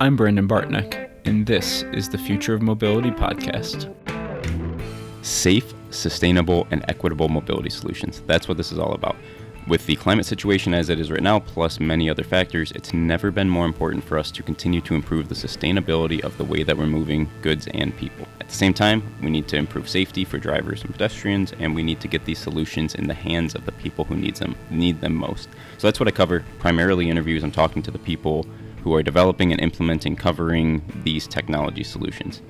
I'm Brandon Bartneck, and this is the Future of Mobility podcast. Safe, sustainable, and equitable mobility solutions. That's what this is all about. With the climate situation as it is right now, plus many other factors, it's never been more important for us to continue to improve the sustainability of the way that we're moving goods and people. At the same time, we need to improve safety for drivers and pedestrians, and we need to get these solutions in the hands of the people who needs them need them most. So that's what I cover. Primarily interviews. I'm talking to the people who are developing and implementing covering these technology solutions.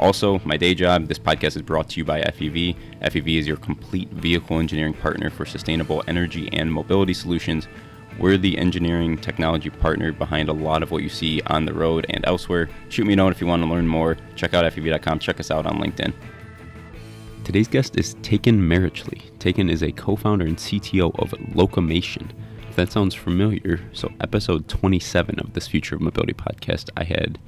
Also, my day job, this podcast is brought to you by FEV. FEV is your complete vehicle engineering partner for sustainable energy and mobility solutions. We're the engineering technology partner behind a lot of what you see on the road and elsewhere. Shoot me a note if you want to learn more. Check out FEV.com. Check us out on LinkedIn. Today's guest is Tekin Meriçli. Tekin is a co founder and CTO of Locomation. If that sounds familiar, so episode 27 of this Future of Mobility podcast, I had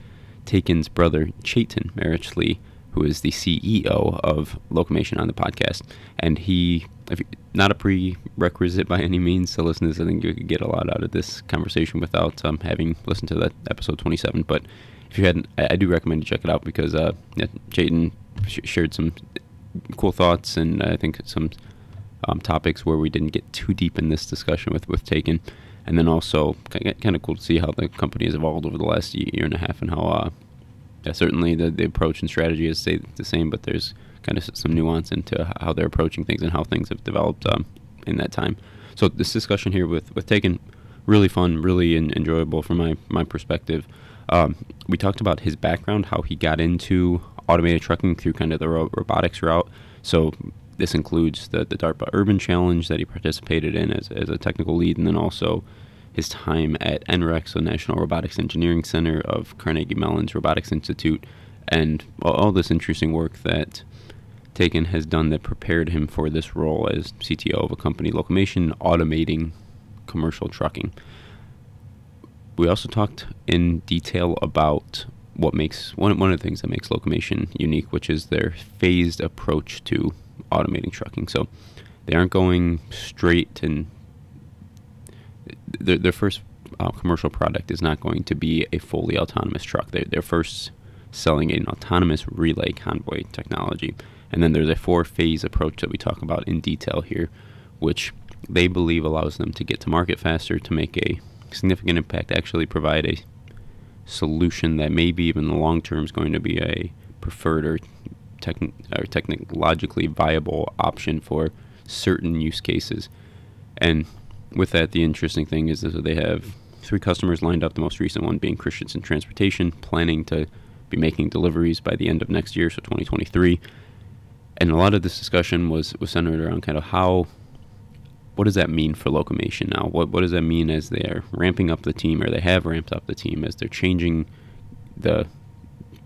Tekin's brother, Çetin Meriçli, who is the CEO of Locomation on the podcast. And he, you, not a prerequisite by any means, to so listeners, I think you could get a lot out of this conversation without um, having listened to that episode 27. But if you hadn't, I, I do recommend you check it out because uh, yeah, Çetin sh- shared some cool thoughts and I think some um, topics where we didn't get too deep in this discussion with, with Tekin and then also kind of cool to see how the company has evolved over the last year and a half and how uh, yeah, certainly the, the approach and strategy stayed the same, but there's kind of some nuance into how they're approaching things and how things have developed um, in that time. So this discussion here with with Taken, really fun, really in, enjoyable from my my perspective. Um, we talked about his background, how he got into automated trucking through kind of the ro- robotics route. So this includes the, the DARPA Urban Challenge that he participated in as, as a technical lead, and then also his time at NREC, the National Robotics Engineering Center of Carnegie Mellon's Robotics Institute, and all this interesting work that Tekin has done that prepared him for this role as CTO of a company, Locomation, automating commercial trucking. We also talked in detail about what makes one, one of the things that makes Locomation unique, which is their phased approach to automating trucking. So they aren't going straight and their, their first uh, commercial product is not going to be a fully autonomous truck. They're, they're first selling an autonomous relay convoy technology. And then there's a four phase approach that we talk about in detail here, which they believe allows them to get to market faster, to make a significant impact, actually provide a solution that maybe even the long term is going to be a preferred or techn- or technologically viable option for certain use cases. And with that, the interesting thing is that they have three customers lined up. The most recent one being Christensen Transportation, planning to be making deliveries by the end of next year, so 2023. And a lot of this discussion was was centered around kind of how what does that mean for Locomation now? What what does that mean as they are ramping up the team, or they have ramped up the team as they're changing the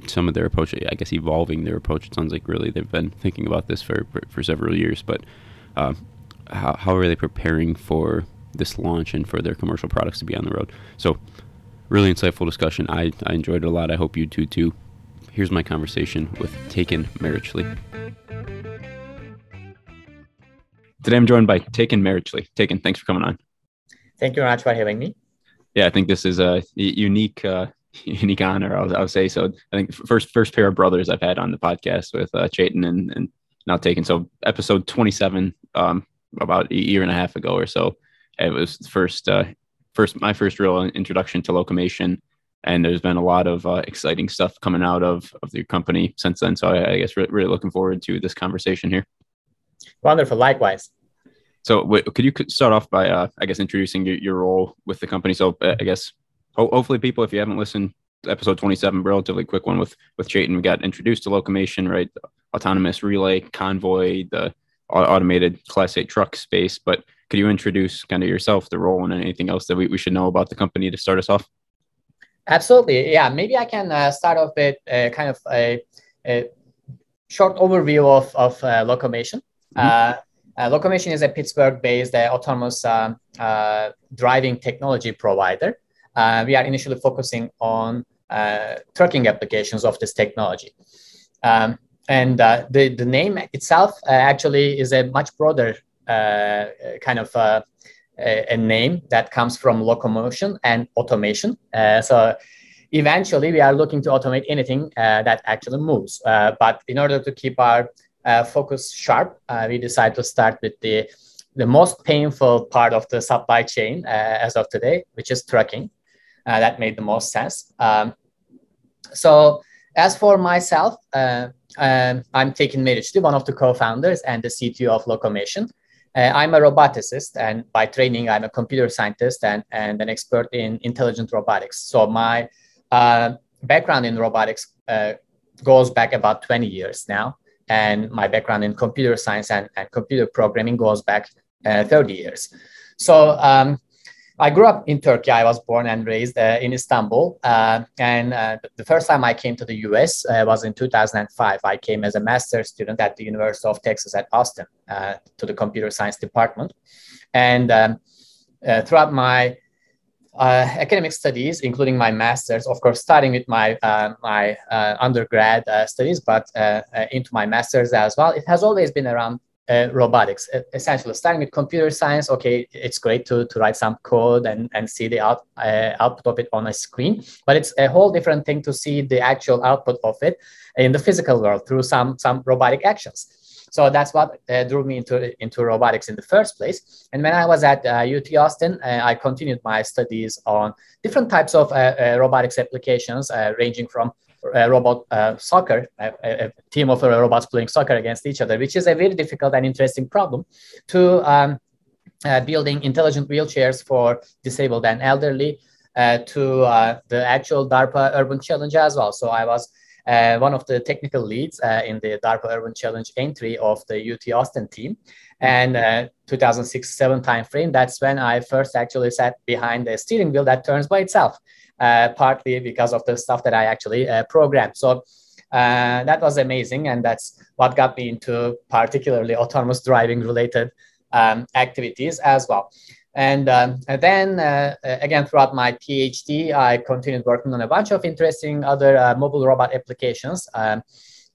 some of their approach, I guess, evolving their approach. It sounds like really they've been thinking about this for for, for several years. But uh, how how are they preparing for this launch and for their commercial products to be on the road? So, really insightful discussion. I I enjoyed it a lot. I hope you do too. Here's my conversation with Tekin Meriçli. Today I'm joined by Tekin Meriçli. Tekin, thanks for coming on. Thank you very much for having me. Yeah, I think this is a unique uh, unique honor. I'll, I'll, say so. I think first first pair of brothers I've had on the podcast with uh, Çetin and and now Tekin. So episode 27, um, about a year and a half ago or so, it was first uh, first my first real introduction to Locomation. And there's been a lot of uh, exciting stuff coming out of of your company since then. So I, I guess re- really looking forward to this conversation here. Wonderful. Likewise. So, could you start off by, uh, I guess, introducing your, your role with the company? So, uh, I guess ho- hopefully people, if you haven't listened episode 27, relatively quick one with, with Çetin. we got introduced to Locomation, right? The autonomous relay convoy, the automated class 8 truck space. But could you introduce kind of yourself, the role, and anything else that we, we should know about the company to start us off? Absolutely. Yeah. Maybe I can uh, start off with uh, kind of a, a, short overview of, of uh, Locomation. Mm-hmm. Uh, uh, Locomation is a Pittsburgh-based uh, autonomous um, driving technology provider. Uh, we are initially focusing on uh, trucking applications of this technology. Um, and uh, the, the name itself actually is a much broader kind of a, a, name that comes from locomotion and automation. so eventually, we are looking to automate anything uh, that actually moves. Uh, but in order to keep our uh, focus sharp, uh, we decided to start with the the most painful part of the supply chain uh, as of today, which is trucking. That made the most sense. Um, so as for myself, um, I'm Tekin Meriçli, one of the co-founders and the CTO of Locomation. Uh, I'm a roboticist, and by training, I'm a computer scientist and, and an expert in intelligent robotics. So my uh, background in robotics uh, goes back about 20 years now, and my background in computer science and, and computer programming goes back uh, 30 years. So um, I grew up in Turkey. I was born and raised uh, in Istanbul. Uh, and uh, the first time I came to the US uh, was in 2005. I came as a master's student at the University of Texas at Austin uh, to the computer science department. And um, uh, throughout my academic studies, including my master's, of course, starting with my, my undergrad studies, but into my master's as well, it has always been around uh, robotics. Essentially, starting with computer science, okay, it's great to, to write some code and, and see the out, uh, output of it on a screen, but it's a whole different thing to see the actual output of it in the physical world through some, some robotic actions. So that's what uh, drew me into, into robotics in the first place. And when I was at UT uh, Austin, uh, I continued my studies on different types of uh, robotics applications, ranging from uh, robot uh, soccer, a, a, team of robots playing soccer against each other, which is a very difficult and interesting problem to um, uh, building intelligent wheelchairs for disabled and elderly uh, to uh, the actual DARPA Urban Challenge as well. So I was uh, one of the technical leads in the DARPA Urban Challenge entry of the UT Austin team. And 2006-7 timeframe, that's when I first actually sat behind the steering wheel that turns by itself. Uh, partly because of the stuff that I actually uh, programmed. So uh, that was amazing. And that's what got me into particularly autonomous driving related um, activities as well. And, um, and then uh, again, throughout my PhD, I continued working on a bunch of interesting other uh, mobile robot applications. Um,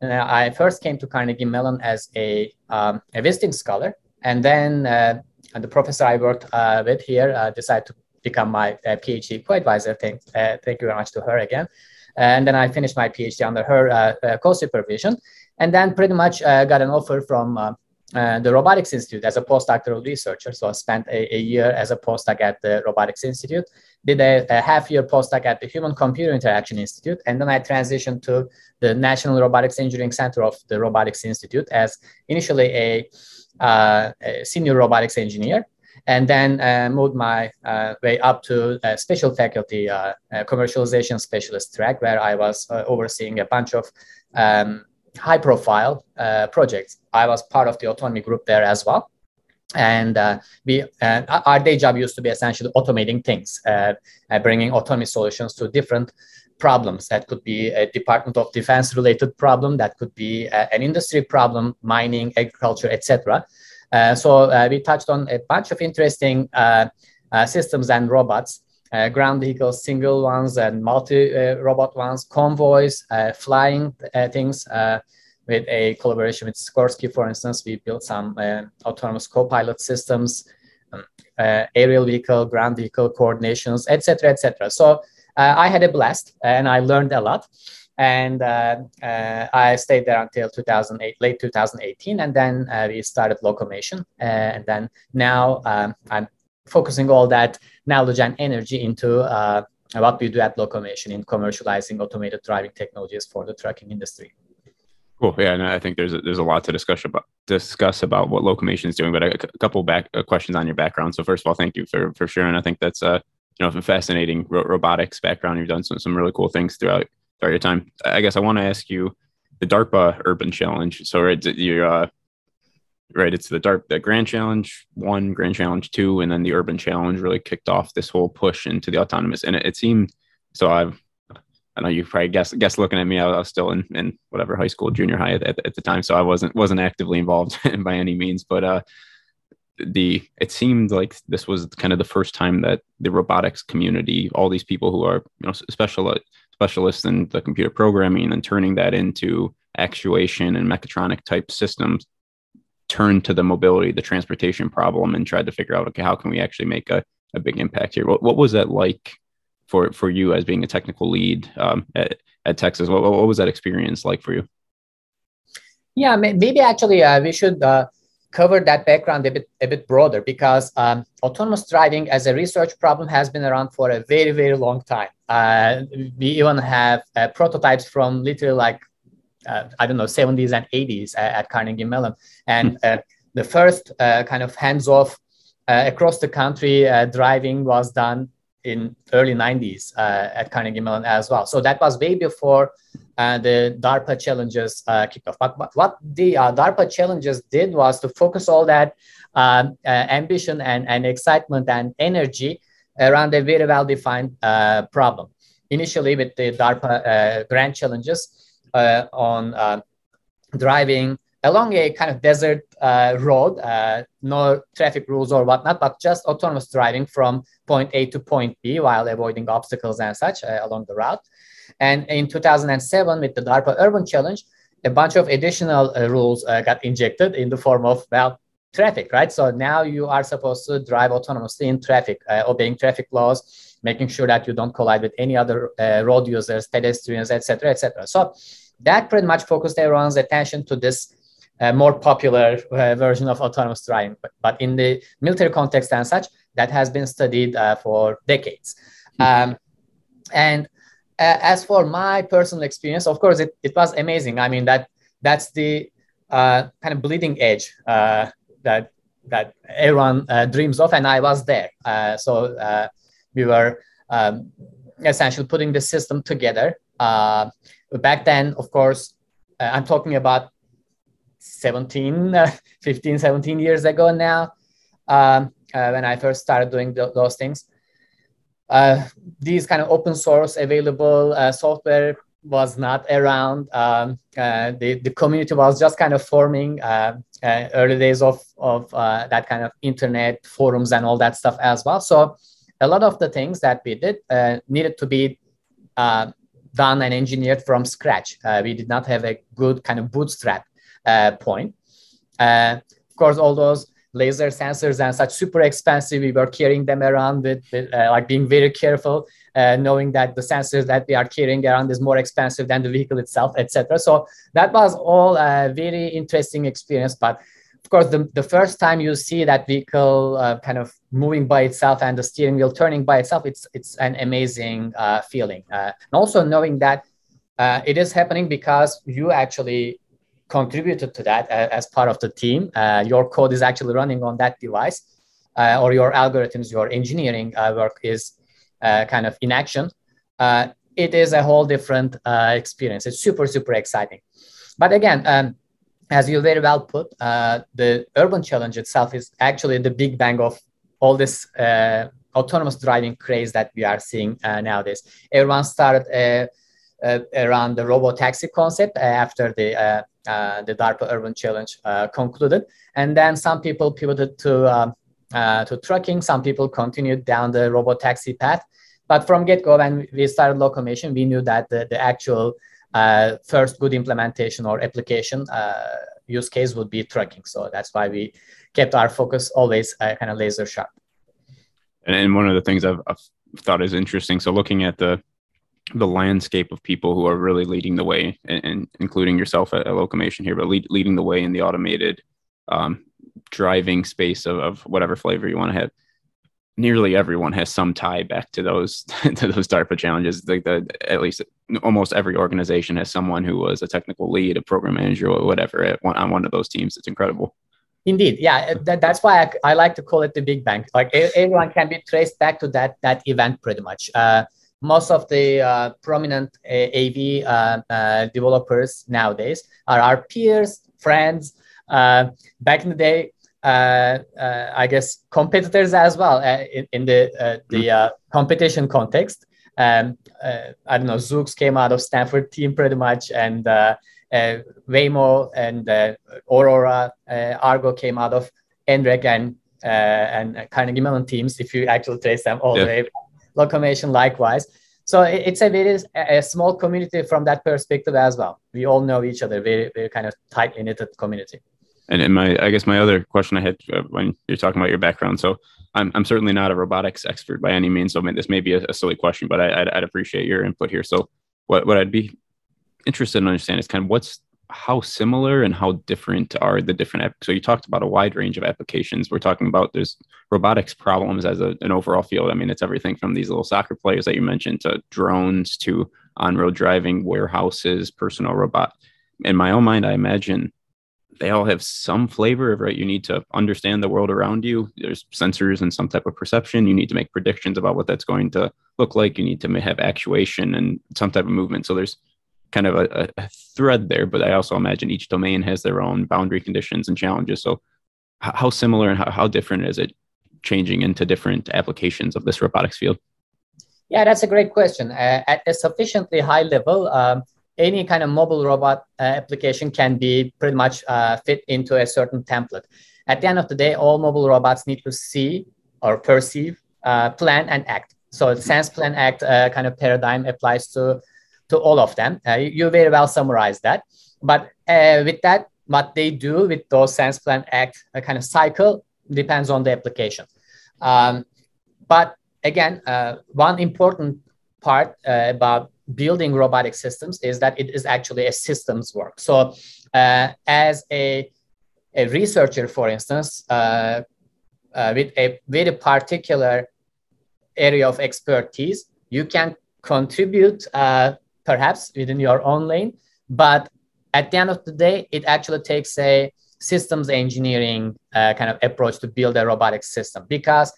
I first came to Carnegie Mellon as a, um, a visiting scholar. And then uh, the professor I worked with here decided to become my uh, PhD co-advisor. Thank, uh, thank you very much to her again. And then I finished my PhD under her uh, co-supervision, and then pretty much got an offer from uh, the Robotics Institute as a postdoctoral researcher. So I spent a, a, year as a postdoc at the Robotics Institute, did a, a half year postdoc at the Human Computer Interaction Institute, and then I transitioned to the National Robotics Engineering Center of the Robotics Institute as initially a, uh, a senior robotics engineer and then uh, moved my uh, way up to a special faculty uh, commercialization specialist track, where I was overseeing a bunch of um, high profile projects. I was part of the autonomy group there as well. And uh, we uh, our day job used to be essentially automating things uh, bringing autonomy solutions to different problems. That could be a department of defense related problem that could be an industry problem mining agriculture etc uh, so uh, we touched on a bunch of interesting uh, systems and robots. Uh, ground vehicles, single ones and multi-robot uh, ones, convoys, uh, flying things. with a collaboration with Sikorsky, for instance, we built some autonomous co-pilot systems, um, aerial vehicle, ground vehicle coordinations, etc., etc. So I had a blast and I learned a lot and uh, uh, I stayed there until 2008, late 2018, and then uh, we started Locomation, uh, and then now um, I'm focusing all that knowledge and energy into uh, what we do at Locomation in commercializing automated driving technologies for the trucking industry. Cool. Yeah, and I think there's a, there's a lot to discuss about discuss about what Locomation is doing. But a, a couple back uh, questions on your background. So first of all, thank you for for sharing. I think that's a you know a fascinating ro- robotics background. You've done some some really cool things throughout start your time. I guess I want to ask you the DARPA Urban Challenge. So right, you uh, right, it's the DARPA the Grand Challenge one, Grand Challenge two, and then the Urban Challenge really kicked off this whole push into the autonomous. And it, it seemed so. I've I know you probably guess guess looking at me. I was still in, in whatever high school, junior high at, at the time, so I wasn't wasn't actively involved by any means. But uh, the it seemed like this was kind of the first time that the robotics community, all these people who are you know special specialists in the computer programming and turning that into actuation and mechatronic type systems turned to the mobility, the transportation problem, and tried to figure out, okay, how can we actually make a, a big impact here? What, what was that like for for you as being a technical lead um, at, at Texas. What, what was that experience like for you? Yeah, maybe actually uh, we should uh, cover that background a bit a bit broader because um, autonomous driving as a research problem has been around for a very very long time. Uh, we even have uh, prototypes from literally like uh, I don't know 70s and 80s at, at Carnegie Mellon, and hmm. uh, the first kind of hands-off across the country driving was done in early 90s uh, at Carnegie Mellon as well. So that was way before uh, the DARPA challenges uh, kicked off. But, but what the uh, DARPA challenges did was to focus all that um, uh, ambition and, and excitement and energy around a very well-defined uh, problem. Initially with the DARPA Grand challenges on driving along a kind of desert uh, road, uh, no traffic rules or whatnot, but just autonomous driving from point A to point B while avoiding obstacles and such uh, along the route. And in 2007, with the DARPA Urban Challenge, a bunch of additional uh, rules uh, got injected in the form of, well, traffic, right? So now you are supposed to drive autonomously in traffic, uh, obeying traffic laws, making sure that you don't collide with any other road users, pedestrians, etc., etc. So that pretty much focused everyone's attention to this more popular uh, version of autonomous driving. But, but, in the military context and such, that has been studied uh, for decades. Um, and as for my personal experience, of course, it, it was amazing. I mean, that that's the kind of bleeding edge that that everyone uh, dreams of, and I was there. Uh, so uh, we were um, essentially putting the system together. back then, of course, I'm talking about 17, uh, 15, 17 years ago now, um, uh, when I first started doing th- those things. Uh, these kind of open source available uh, software was not around. Um, uh, the, the community was just kind of forming uh, early days of, of that kind of internet forums and all that stuff as well. So a lot of the things that we did needed to be done and engineered from scratch. we did not have a good kind of bootstrap point. Uh, of course, all those laser sensors and such super expensive. We were carrying them around with, with uh, like being very careful, uh, knowing that the sensors that we are carrying around is more expensive than the vehicle itself, etc. So that was all a very interesting experience. But of course, the, the first time you see that vehicle uh, kind of moving by itself and the steering wheel turning by itself, it's it's an amazing uh, feeling. and also knowing that it is happening because you actually contributed to that uh, as part of the team. Uh, your code is actually running on that device, uh, or your algorithms, your engineering work is kind of in action. it is a whole different experience. It's super, super exciting. But again, um, as you very well put, uh, the urban challenge itself is actually the big bang of all this uh, autonomous driving craze that we are seeing uh, nowadays. Everyone started around the robo taxi concept after the uh, the DARPA Urban Challenge uh, concluded. And then some people pivoted to, um, uh, to trucking, some people continued down the robot taxi path. But from get-go, when we started Locomation, we knew that the, the actual first good implementation or application use case would be trucking. So that's why we kept our focus always kind of laser sharp. And, and one of the things I've, I've thought is interesting. So looking at the the landscape of people who are really leading the way, and, and including yourself at, at Locomation here, but lead, leading the way in the automated um, driving space of, of whatever flavor you want to have. Nearly everyone has some tie back to those to those DARPA challenges. Like the, at least almost every organization has someone who was a technical lead, a program manager, or whatever at one, on one of those teams. It's incredible. Indeed, yeah. That, that's why I, I, like to call it the Big Bang. Like everyone can be traced back to that that event pretty much. Uh, most of the uh, prominent uh, AV uh, uh, developers nowadays are our peers, friends. Uh, back in the day, I guess competitors as well in, in, the the mm. competition context. Um, I don't know. Zoox came out of Stanford team pretty much, and Waymo and Aurora Argo came out of NREC and and Carnegie Mellon teams. If you actually trace them all yeah. the way Locomation likewise. So it's a very a small community from that perspective as well. We all know each other, very very kind of tightly knitted community. And, and my, I guess my other question I had uh, when you're talking about your background. So I'm, I'm certainly not a robotics expert by any means. So I mean, this may be a, a silly question, but I, I'd, I'd appreciate your input here. So what, what I'd be interested in understanding is kind of what's how similar and how different are the different so you talked about a wide range of applications. We're talking about there's robotics problems as a, an overall field. I mean it's everything from these little soccer players that you mentioned to drones to on-road driving warehouses personal robot. In my own mind i imagine they all have some flavor of right you need to understand the world around you. There's sensors and some type of perception. You need to make predictions about what that's going to look like. You need to have actuation and some type of movement. So there's kind of a, a, thread there, but I also imagine each domain has their own boundary conditions and challenges. So, how similar and how, how different is it changing into different applications of this robotics field? Yeah, that's a great question. Uh, at a sufficiently high level, um, any kind of mobile robot uh, application can be pretty much uh, fit into a certain template. At the end of the day, all mobile robots need to see or perceive, uh, plan, and act. So, sense, plan, act uh, kind of paradigm applies to to all of them. Uh, you very well summarized that. But uh, with that, what they do with those sense plan act uh, kind of cycle depends on the application. Um, but again, uh, one important part uh, about building robotic systems is that it is actually a systems work. So uh, as a, a researcher, for instance, with a very particular area of expertise, you can contribute uh, perhaps within your own lane. But at the end of the day, it actually takes a systems engineering uh, kind of approach to build a robotic system because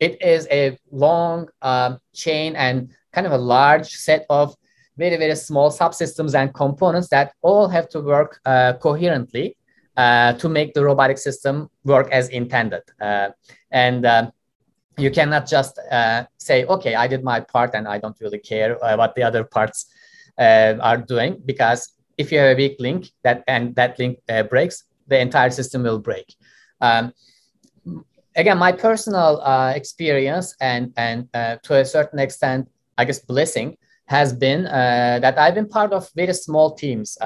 it is a long um, chain and kind of a large set of very, very small subsystems and components that all have to work uh, coherently uh, to make the robotic system work as intended. Uh, and um, you cannot just uh, say, okay, I did my part and I don't really care uh, what the other parts uh, are doing because if you have a weak link that and that link uh, breaks, the entire system will break. Um, again, my personal uh, experience and and uh, to a certain extent, I guess blessing has been that I've been part of very small teams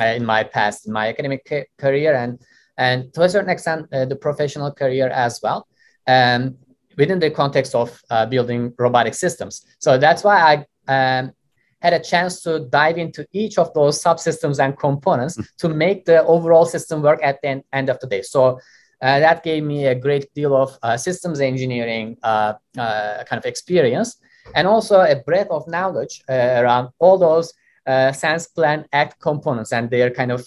in my past, in my academic ca- career and and to a certain extent the professional career as well. Um, within the context of uh, building robotic systems. So that's why I um, had a chance to dive into each of those subsystems and components mm. to make the overall system work at the end of the day. So uh, that gave me a great deal of uh, systems engineering uh, uh kind of experience and also a breadth of knowledge uh, around all those uh, sense plan act components and their kind of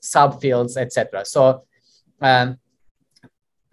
subfields etc so um,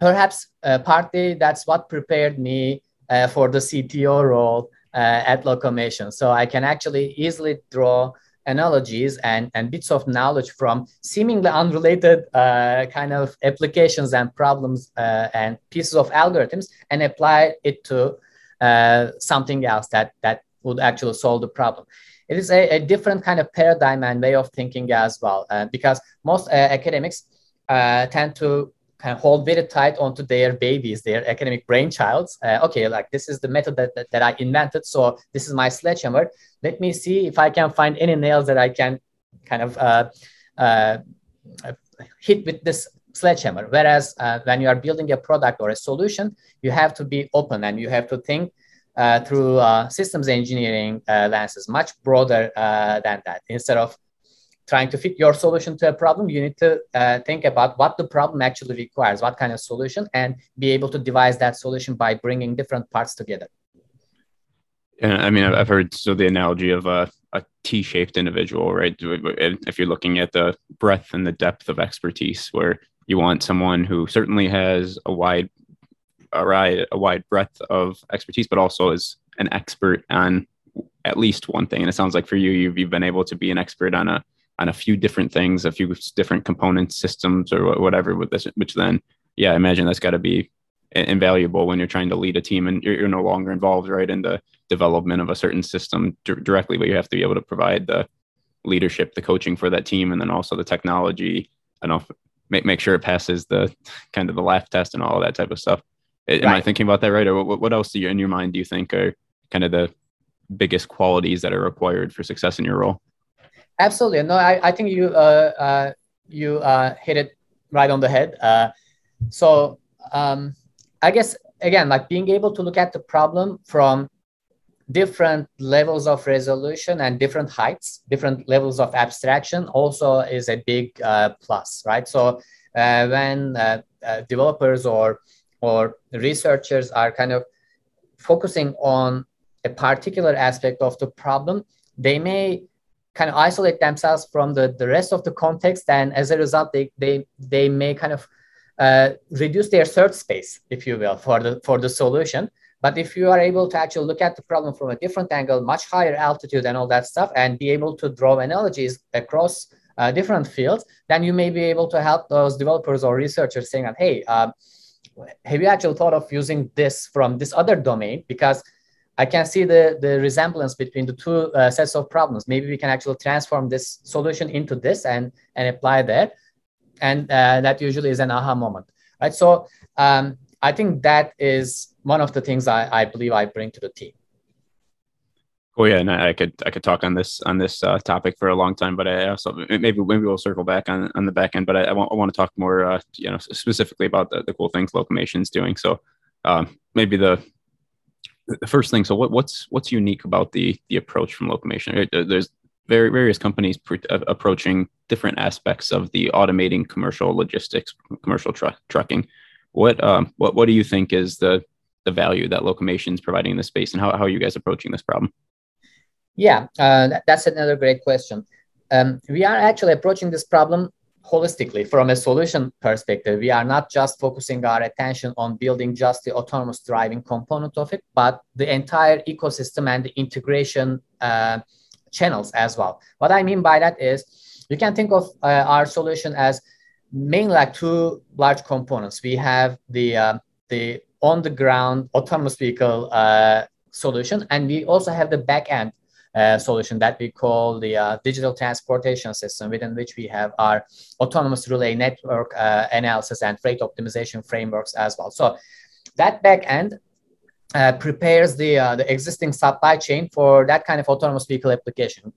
perhaps uh, partly that's what prepared me uh, for the CTO role uh, at Locomation. So I can actually easily draw analogies and, and bits of knowledge from seemingly unrelated uh, kind of applications and problems uh, and pieces of algorithms and apply it to uh, something else that, that would actually solve the problem. It is a, a different kind of paradigm and way of thinking as well, because most academics tend to of hold very tight onto their babies, their academic brainchilds. Uh, okay, like this is the method that, that, that, I invented. So this is my sledgehammer. Let me see if I can find any nails that I can kind of uh, uh, hit with this sledgehammer. Whereas uh, when you are building a product or a solution, you have to be open and you have to think uh, through uh, systems engineering lenses, much broader than that. Instead of trying to fit your solution to a problem, you need to uh, think about what the problem actually requires, what kind of solution, and be able to devise that solution by bringing different parts together. Yeah, I mean, I've heard so the analogy of a, a T-shaped individual, right? If you're looking at the breadth and the depth of expertise, where you want someone who certainly has a wide, a wide, a wide breadth of expertise, but also is an expert on at least one thing. And it sounds like for you, you've, you've been able to be an expert on a on a few different things, a few different components, systems, or whatever with this, which then, yeah, I imagine that's got to be invaluable when you're trying to lead a team and you're, you're, no longer involved right in the development of a certain system d- directly, but you have to be able to provide the leadership, the coaching for that team, and then also the technology. Know make make sure it passes the kind of the laugh test and all that type of stuff. Am right. I thinking about that right? Or what, what else do you in your mind do you think are kind of the biggest qualities that are required for success in your role? Absolutely. No, I, I think you uh, uh, you uh, hit it right on the head. Uh, so um, I guess again, like being able to look at the problem from different levels of resolution and different heights, different levels of abstraction also is a big uh, plus, right? So uh, when uh, uh, developers or or researchers are kind of focusing on a particular aspect of the problem, they may kind of isolate themselves from the, the rest of the context. And as a result, they, they, they may kind of uh, reduce their search space, if you will, for the, for the solution. But if you are able to actually look at the problem from a different angle, much higher altitude and all that stuff, and be able to draw analogies across uh, different fields, then you may be able to help those developers or researchers saying that, hey, um, have you actually thought of using this from this other domain? Because I can see the, the resemblance between the two uh, sets of problems. Maybe we can actually transform this solution into this and, and apply that. And uh, that usually is an aha moment, right? So um, I think that is one of the things I, I believe I bring to the team. Oh yeah, and I could I could talk on this on this uh, topic for a long time, but I also maybe maybe we'll circle back on, on the back end. But I, I want I want to talk more uh, you know specifically about the, the cool things Locomation's doing. So um, maybe the the first thing. So what, what's what's unique about the the approach from Locomation? There's very various companies uh, approaching different aspects of the automating commercial logistics, commercial tr- trucking. What um, what what do you think is the the value that Locomation is providing in this space, and how, how are you guys approaching this problem? Yeah, uh, that's another great question. Um, we are actually approaching this problem holistically from a solution perspective. We are not just focusing our attention on building just the autonomous driving component of it, but the entire ecosystem and the integration uh, channels as well. What I mean by that is you can think of uh, our solution as mainly like two large components. We have the uh, the on the ground autonomous vehicle uh, solution, and we also have the back end uh, solution that we call the uh, digital transportation system, within which we have our autonomous relay network uh, analysis and freight optimization frameworks as well. So that back end uh, prepares the, uh, the existing supply chain for that kind of autonomous vehicle application.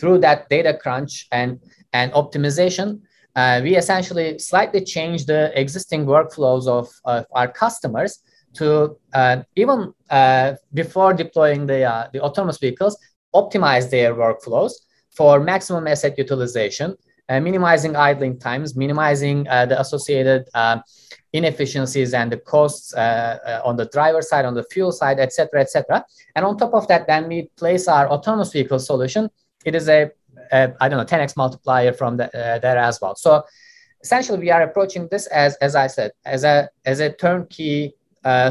Through that data crunch and, and optimization, we essentially slightly change the existing workflows of, of our customers to even before deploying the, the autonomous vehicles, optimize their workflows for maximum asset utilization, uh, minimizing idling times, minimizing uh, the associated uh, inefficiencies and the costs uh, uh, on the driver side, on the fuel side, et cetera, et cetera. And on top of that, then we place our autonomous vehicle solution. It is a, a I don't know, 10x multiplier from the, uh, there as well. So essentially, we are approaching this as, as I said, as a as a turnkey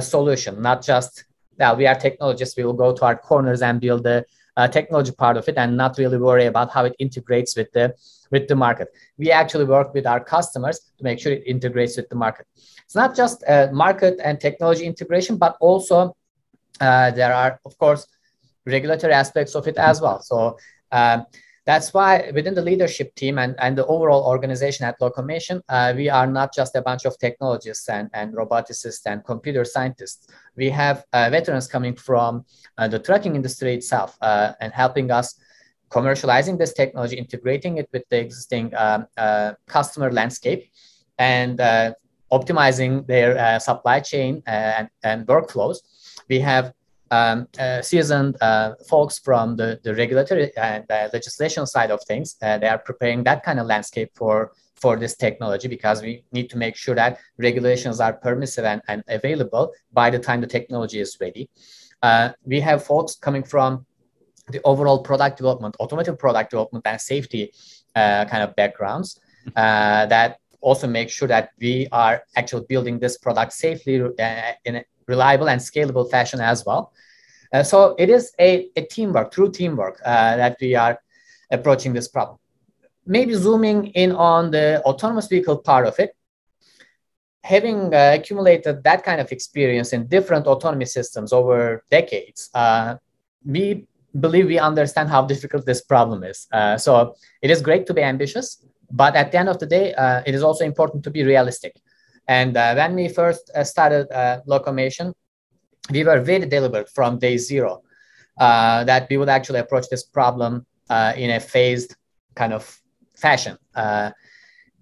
solution, not just now we are technologists. We will go to our corners and build the uh, technology part of it and not really worry about how it integrates with the with the market. We actually work with our customers to make sure it integrates with the market. It's not just uh, market and technology integration, but also uh, there are, of course, regulatory aspects of it as well. So um, that's why within the leadership team and, and the overall organization at Locomation, uh, we are not just a bunch of technologists and, and roboticists and computer scientists. We have uh, veterans coming from uh, the trucking industry itself uh, and helping us commercializing this technology, integrating it with the existing um, customer landscape, and optimizing their supply chain and, and workflows. We have um, uh, seasoned uh, folks from the, the regulatory and uh, legislation side of things. Uh, they are preparing that kind of landscape for, for this technology because we need to make sure that regulations are permissive and, and available by the time the technology is ready. Uh, we have folks coming from the overall product development, automotive product development, and safety uh, kind of backgrounds that also make sure that we are actually building this product safely in a reliable and scalable fashion as well. Uh, so it is a, a teamwork, true teamwork uh, that we are approaching this problem. Maybe zooming in on the autonomous vehicle part of it, having uh, accumulated that kind of experience in different autonomy systems over decades, uh, we believe we understand how difficult this problem is. Uh, so it is great to be ambitious, but at the end of the day, uh, it is also important to be realistic. And when we first started Locomation, we were very deliberate from day zero uh, that we would actually approach this problem uh, in a phased kind of fashion. Uh,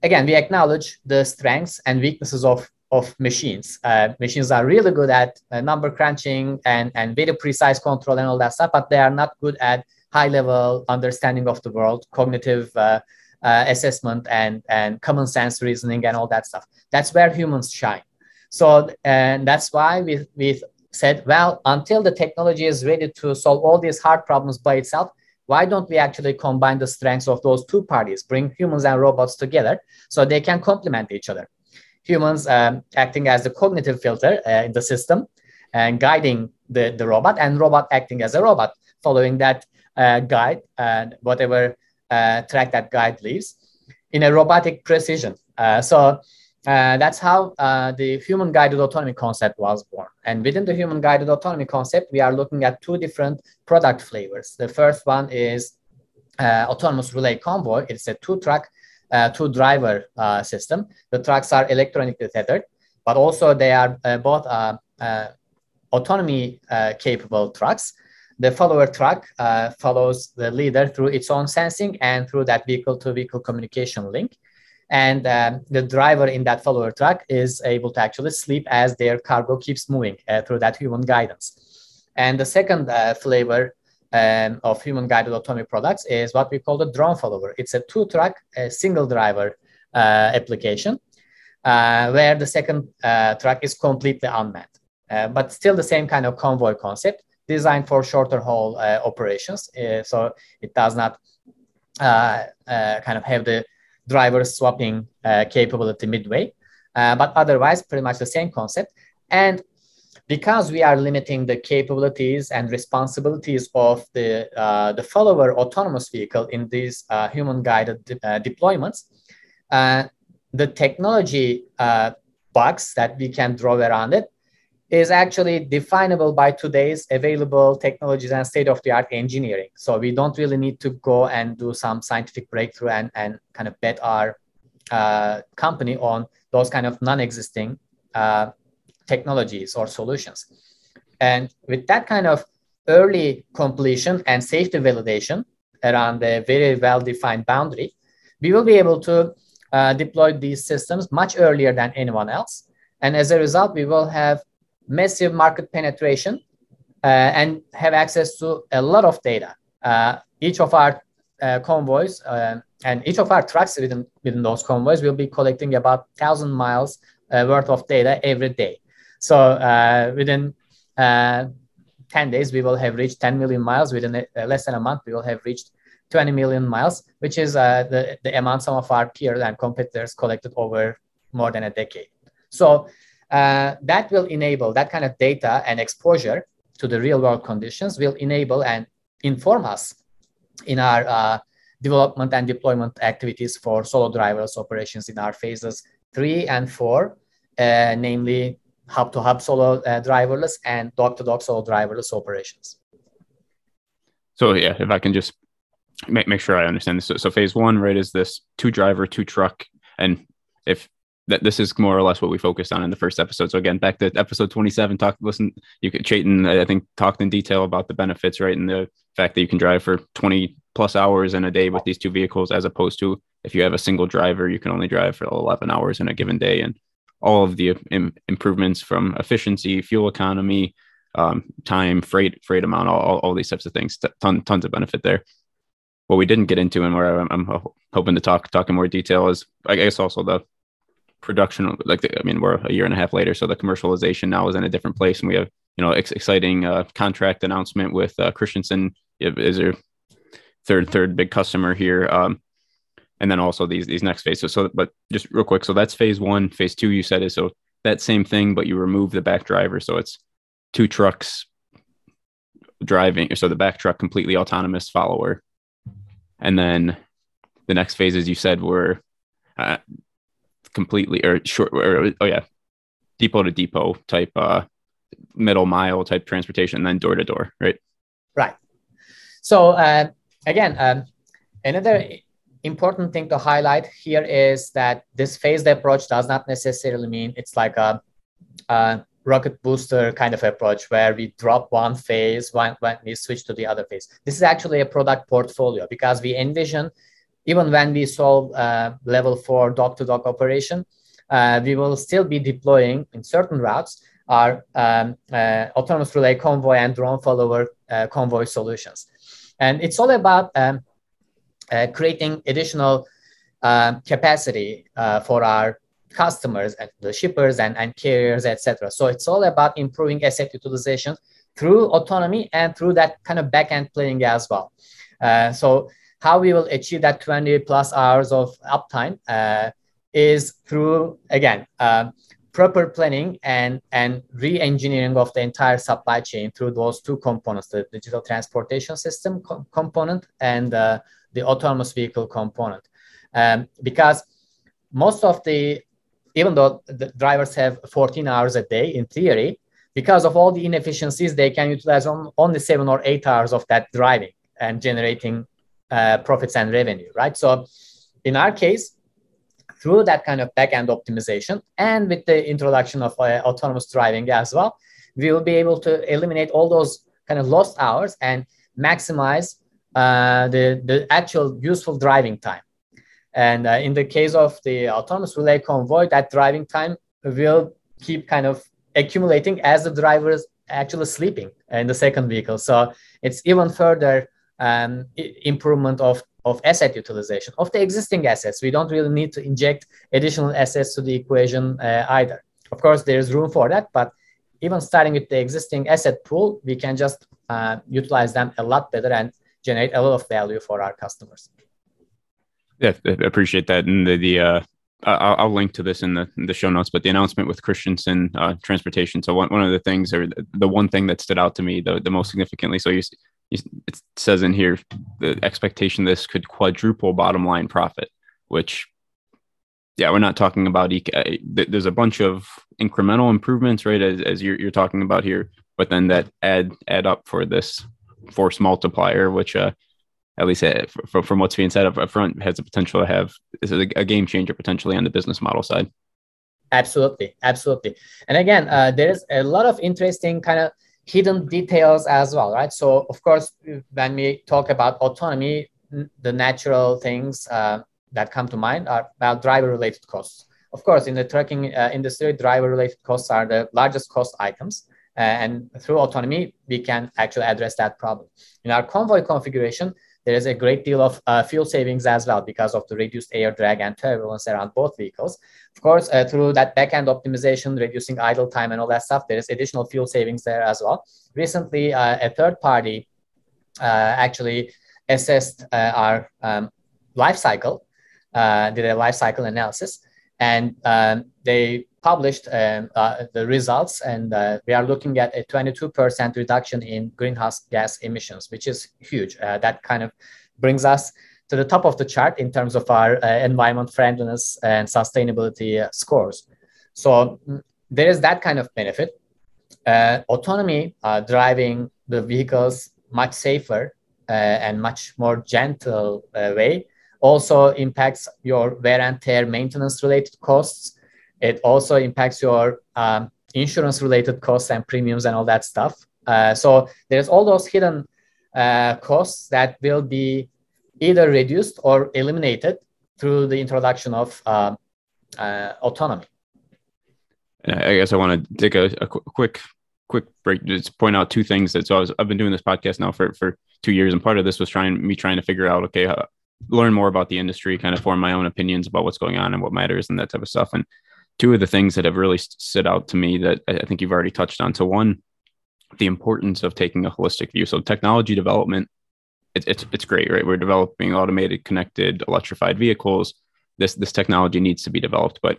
again, we acknowledge the strengths and weaknesses of of machines. Uh, machines are really good at uh, number crunching and, and very precise control and all that stuff, but they are not good at high level understanding of the world, cognitive uh, assessment, and, and common sense reasoning and all that stuff. That's where humans shine. So, and that's why we, we said, well, until the technology is ready to solve all these hard problems by itself, why don't we actually combine the strengths of those two parties, bring humans and robots together so they can complement each other? Humans um, acting as the cognitive filter uh, in the system and guiding the, the robot, and robot acting as a robot, following that uh, guide and whatever uh, track that guide leaves in a robotic precision. Uh, so uh, that's how uh, the human guided autonomy concept was born. And within the human guided autonomy concept, we are looking at two different product flavors. The first one is uh, autonomous relay convoy. It's a two track, uh, two driver uh, system. The trucks are electronically tethered, but also they are both autonomy capable trucks. The follower truck follows the leader through its own sensing and through that vehicle to vehicle communication link and um, the driver in that follower truck is able to actually sleep as their cargo keeps moving uh, through that human guidance. And the second uh, flavor um, of human guided autonomy products is what we call the drone follower. It's a two track, a single driver uh, application uh, where the second uh, truck is completely unmanned, uh, but still the same kind of convoy concept designed for shorter haul operations. so it does not kind of have the driver swapping uh, capability midway. Uh, but otherwise, pretty much the same concept. And because we are limiting the capabilities and responsibilities of the, uh, the follower autonomous vehicle in these uh, human guided de- uh, deployments, uh, the technology box that we can draw around it is actually definable by today's available technologies and state-of-the-art engineering. So we don't really need to go and do some scientific breakthrough and, and kind of bet our uh, company on those kind of non-existing uh, technologies or solutions. And with that kind of early completion and safety validation around a very well-defined boundary, we will be able to uh, deploy these systems much earlier than anyone else. And as a result, we will have massive market penetration uh, and have access to a lot of data. Uh, each of our uh, convoys and each of our trucks within, within those convoys will be collecting about 1,000 miles worth of data every day. So within 10 days, we will have reached 10 million miles. Within a, less than a month, we will have reached 20 million miles, which is uh, the, the amount some of our peers and competitors collected over more than a decade. So uh, that will enable that kind of data and exposure to the real world conditions will enable and inform us in our uh, development and deployment activities for solo driverless operations in our phases three and four, uh, namely hub to hub solo uh, driverless and dock to dock solo driverless operations. So yeah, if I can just make, make sure I understand this. So, so phase one, right, is this two driver, two truck. And if that this is more or less what we focused on in the first episode. So again, back to episode 27, talk, listen, you could Çetin, I think talked in detail about the benefits, right? And the fact that you can drive for 20 plus hours in a day with these two vehicles, as opposed to if you have a single driver, you can only drive for 11 hours in a given day. And all of the Im- improvements from efficiency, fuel economy, um, time, freight, freight amount, all, all, these types of things, ton, tons of benefit there. What we didn't get into and where I'm hoping to talk, talk in more detail is, I guess, also the production like the, i mean we're a year and a half later so the commercialization now is in a different place and we have you know ex- exciting uh, contract announcement with uh, christensen. Is your third third big customer here um, and then also these these next phases. So but just real quick so that's phase one. Phase two you said is so that same thing but you remove the back driver so it's two trucks driving so the back truck completely autonomous follower. And then the next phases you said were uh, completely or short or oh yeah. Depot to depot type uh middle mile type transportation and then door to door right? Right. So uh, again um, another important thing to highlight here is that this phased approach does not necessarily mean it's like a, a rocket booster kind of approach where we drop one phase when, when we switch to the other phase. This is actually a product portfolio because we envision even when we solve uh, level four dock-to-dock operation, uh, we will still be deploying in certain routes our um, uh, autonomous relay convoy and drone follower uh, convoy solutions. And it's all about um, uh, creating additional um, capacity for our customers and the shippers and, and carriers, etc. So it's all about improving asset utilization through autonomy and through that kind of backend planning as well. Uh, so how we will achieve that 20 plus hours of uptime uh, is through again uh, proper planning and and re-engineering of the entire supply chain through those two components the digital transportation system co- component and uh, the autonomous vehicle component. Um, because most of the even though the drivers have 14 hours a day in theory because of all the inefficiencies they can utilize on, only seven or eight hours of that driving and generating uh, profits and revenue right so in our case through that kind of backend optimization and with the introduction of uh, autonomous driving as well, we will be able to eliminate all those kind of lost hours and maximize uh, the, the actual useful driving time. And uh, in the case of the autonomous relay convoy, that driving time will keep kind of accumulating as the driver is actually sleeping in the second vehicle. So it's even further um, improvement of of asset utilization of the existing assets. We don't really need to inject additional assets to the equation uh, either. Of course, there's room for that, but even starting with the existing asset pool, we can just uh, utilize them a lot better and generate a lot of value for our customers. Yeah, I appreciate that. And the, the uh, I'll, I'll, link to this in the, in the show notes, but the announcement with Christensen uh, Transportation. So one, one of the things, or the one thing that stood out to me the, the most significantly, so you it says in here the expectation this could quadruple bottom line profit, which yeah, we're not talking about uh, there's a bunch of incremental improvements, right? As, as you're, you're talking about here, but then that add add up for this force multiplier, which uh, at least uh, from, from what's being said up front has the potential to have is a, a game changer potentially on the business model side. Absolutely, absolutely. And again, uh, there is a lot of interesting kind of hidden details as well, right? So of course, when we talk about autonomy, the natural things uh, that come to mind are about driver-related costs. Of course, in the trucking uh, industry, driver-related costs are the largest cost items. Uh, and through autonomy, we can actually address that problem. In our convoy configuration, there is a great deal of uh, fuel savings as well because of the reduced air drag and turbulence around both vehicles. Of course, uh, through that backend optimization, reducing idle time and all that stuff, there is additional fuel savings there as well. Recently, uh, a third party uh, actually assessed uh, our um, life cycle, uh, did a life cycle analysis, and um, they published um, uh, the results, and uh, we are looking at a 22% reduction in greenhouse gas emissions, which is huge. Uh, that kind of brings us to the top of the chart in terms of our uh, environment friendliness and sustainability uh, scores. So mm, there is that kind of benefit. Uh, autonomy, driving the vehicles much safer and much more gentle way, also impacts your wear and tear maintenance related costs it also impacts your um, insurance related costs and premiums and all that stuff. Uh, so there's all those hidden uh, costs that will be either reduced or eliminated through the introduction of uh, uh autonomy. I guess I want to take a, a quick quick break just point out two things that so I was, I've been doing this podcast now for for two years and part of this was trying me trying to figure out okay uh, learn more about the industry kind of form my own opinions about what's going on and what matters and that type of stuff and two of the things that have really stood out to me that I think you've already touched on. So one, the importance of taking a holistic view. So technology development, it, it's it's great, right? We're developing automated, connected, electrified vehicles. This this technology needs to be developed, but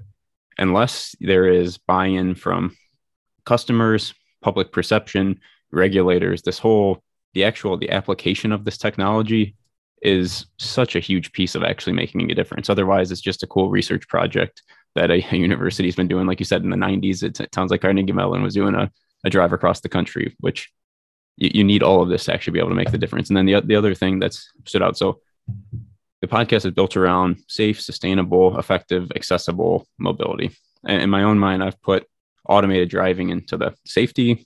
unless there is buy-in from customers, public perception, regulators, this whole the actual the application of this technology is such a huge piece of actually making a difference. Otherwise, it's just a cool research project that a, university's been doing. Like you said, in the 90s, it, it sounds like Carnegie Mellon was doing a, a drive across the country, which you, you need all of this to actually be able to make the difference. And then the, the other thing that's stood out. So the podcast is built around safe, sustainable, effective, accessible mobility. And in my own mind, I've put automated driving into the safety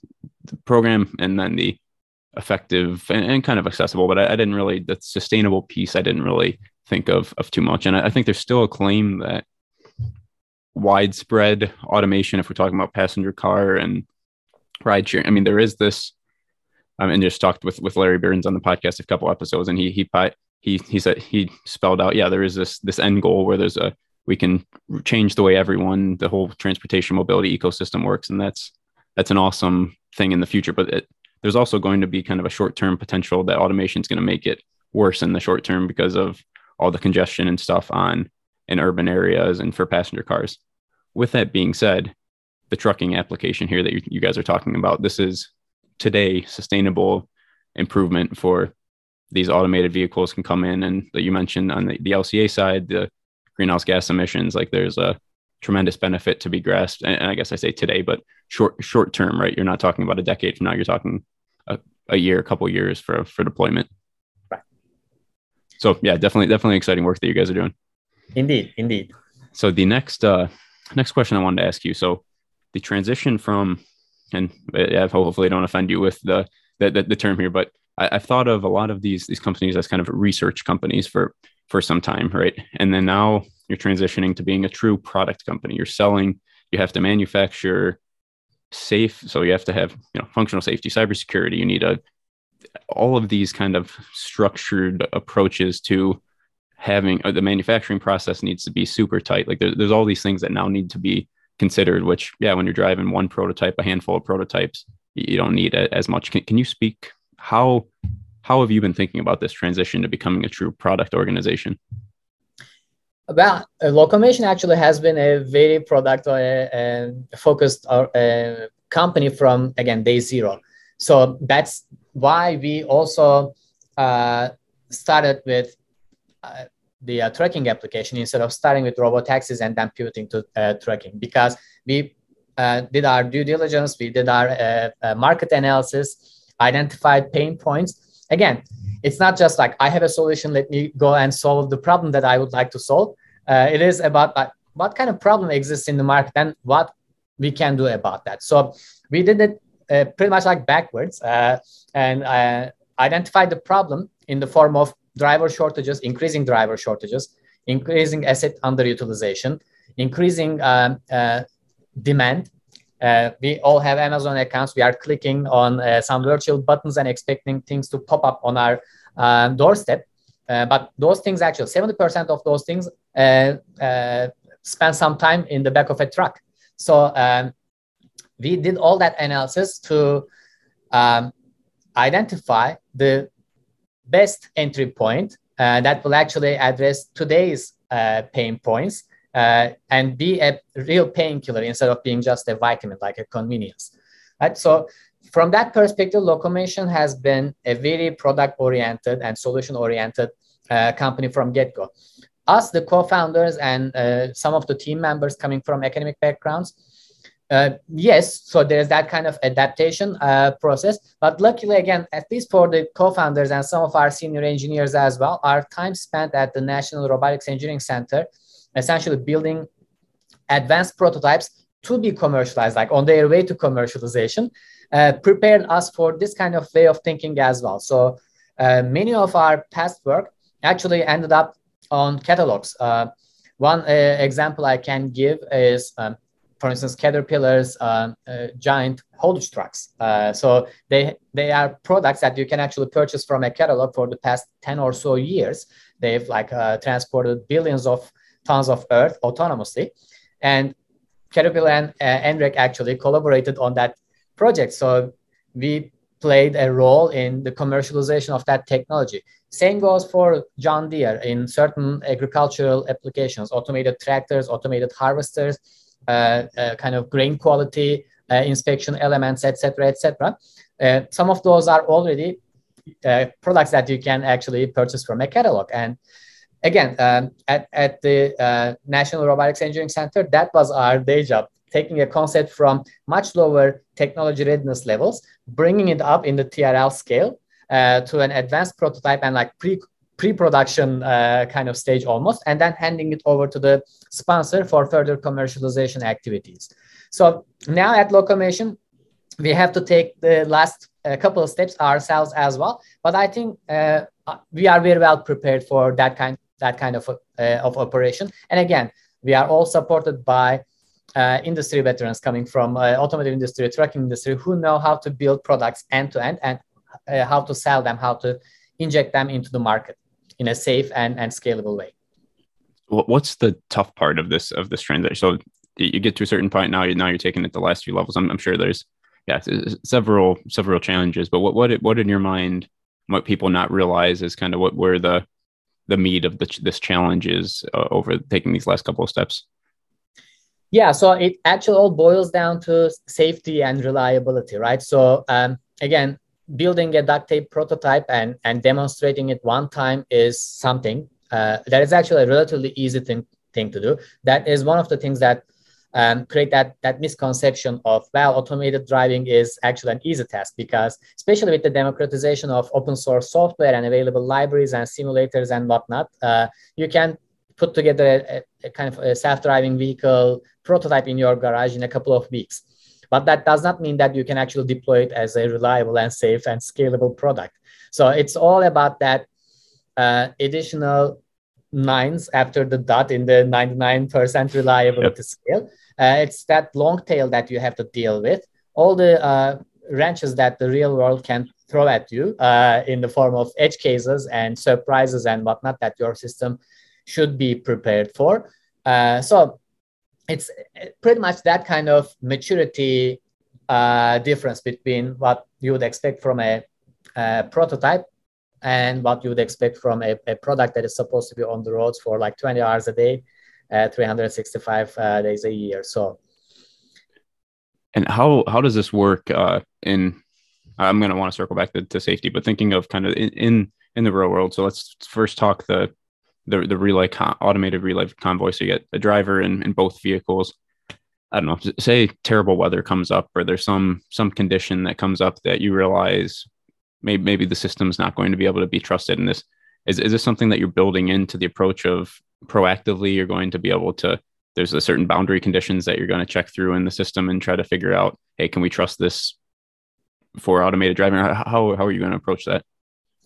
program and then the effective and, and kind of accessible, but I, I, didn't really, the sustainable piece, I didn't really think of of too much. And I, I think there's still a claim that widespread automation, if we're talking about passenger car and ride share, I mean, there is this. Um, I mean, just talked with with Larry Burns on the podcast a couple episodes, and he he he he said he spelled out, yeah, there is this this end goal where there's a we can change the way everyone, the whole transportation mobility ecosystem works, and that's that's an awesome thing in the future. But it, there's also going to be kind of a short term potential that automation is going to make it worse in the short term because of all the congestion and stuff on in urban areas and for passenger cars. With that being said, the trucking application here that you, you guys are talking about, this is today sustainable improvement for these automated vehicles can come in and that you mentioned on the, the LCA side, the greenhouse gas emissions, like there's a tremendous benefit to be grasped. And, and I guess I say today, but short short term, right? You're not talking about a decade from now. You're talking a, a year, a couple years for for deployment. Right. So yeah, definitely definitely exciting work that you guys are doing. Indeed, indeed. So the next uh next question I wanted to ask you. So the transition from and yeah, hopefully I don't offend you with the the, the, the term here, but I, have thought of a lot of these these companies as kind of research companies for for some time, right? And then now you're transitioning to being a true product company. You're selling. You have to manufacture safe, so you have to have you know functional safety, cybersecurity. You need a all of these kind of structured approaches to having uh, the manufacturing process needs to be super tight. Like there, there's all these things that now need to be considered. Which yeah, when you're driving one prototype, a handful of prototypes, you don't need as much. Can, can you speak how how have you been thinking about this transition to becoming a true product organization? Well, uh, Locomation actually has been a very product uh, uh, focused uh, company from again day zero. So that's why we also uh, started with uh, the uh, tracking application instead of starting with robot taxis and then pivoting to uh, tracking because we uh, did our due diligence, we did our uh, market analysis, identified pain points. Again, it's not just like I have a solution, let me go and solve the problem that I would like to solve. Uh, it is about what kind of problem exists in the market and what we can do about that. So we did it uh, pretty much like backwards uh, and uh, identified the problem in the form of driver shortages, increasing driver shortages, increasing asset underutilization, increasing um, uh, demand uh, we all have Amazon accounts. We are clicking on uh, some virtual buttons and expecting things to pop up on our um, doorstep. Uh, but those things actually, 70% of those things uh, uh, spend some time in the back of a truck. So um, we did all that analysis to um, identify the best entry point uh, that will actually address today's pain points uh, and be a real painkiller instead of being just a vitamin, like a convenience. Right? So from that perspective, Locomation has been a very product-oriented and solution-oriented uh, company from get-go. Us, the co-founders and uh, some of the team members coming from academic backgrounds, uh, yes, so there's that kind of adaptation uh, process. But luckily, again, at least for the co-founders and some of our senior engineers as well, our time spent at the National Robotics Engineering Center essentially building advanced prototypes to be commercialized, like on their way to commercialization, uh, prepared us for this kind of way of thinking as well. So uh, many of our past work actually ended up on catalogs. Uh, one example I can give is, um, for instance, Caterpillar's um, uh, giant haulage trucks. Uh, so they they are products that you can actually purchase from a catalog for the past 10 or so years. They've like transported billions of tons of earth autonomously. And Caterpillar and uh, actually collaborated on that project. So we played a role in the commercialization of that technology. Same goes for John Deere in certain agricultural applications, automated tractors, automated harvesters, uh, uh, kind of grain quality uh, inspection elements, etc., etc. Uh, some of those are already uh, products that you can actually purchase from a catalog. And again, um, at, at the uh, National Robotics Engineering Center, that was our day job, taking a concept from much lower technology readiness levels, bringing it up in the TRL scale uh, to an advanced prototype and like pre pre-production uh, kind of stage almost, and then handing it over to the sponsor for further commercialization activities. So now at Locomation, we have to take the last uh, couple of steps ourselves as well. But I think uh, we are very well prepared for that kind that kind of, uh, of operation. And again, we are all supported by uh, industry veterans coming from uh, automotive industry, trucking industry, who know how to build products end to end and uh, how to sell them, how to inject them into the market in a safe and, and scalable way. What's the tough part of this of this transition? So you get to a certain point now. You now you're taking it the last few levels. I'm, I'm sure there's yeah several several challenges. But what what what in your mind? What people not realize is kind of what where the the meat of the, this challenge is uh, over taking these last couple of steps. Yeah, so it actually all boils down to safety and reliability, right? So um, again, building a duct tape prototype and, and demonstrating it one time is something uh, that is actually a relatively easy thing, thing to do. That is one of the things that um, create that, that misconception of, well, automated driving is actually an easy task because especially with the democratization of open source software and available libraries and simulators and whatnot, uh, you can put together a, a kind of a self-driving vehicle prototype in your garage in a couple of weeks. But that does not mean that you can actually deploy it as a reliable and safe and scalable product. So it's all about that uh, additional nines after the dot in the 99% reliability yep. scale. Uh, it's that long tail that you have to deal with. All the uh, wrenches that the real world can throw at you uh, in the form of edge cases and surprises and whatnot that your system should be prepared for. Uh, so it's pretty much that kind of maturity uh, difference between what you would expect from a, a, prototype and what you would expect from a, a, product that is supposed to be on the roads for like 20 hours a day, uh, 365 uh, days a year. So, and how how does this work uh, in? I'm going to want to circle back to, to, safety, but thinking of kind of in, in in the real world. So let's first talk the the the relay con- automated relay convoy. So you get a driver in, in both vehicles. I don't know. Say terrible weather comes up, or there's some some condition that comes up that you realize maybe maybe the system's not going to be able to be trusted. In this, is is this something that you're building into the approach of proactively? You're going to be able to. There's a certain boundary conditions that you're going to check through in the system and try to figure out, hey, can we trust this for automated driving? How how are you going to approach that?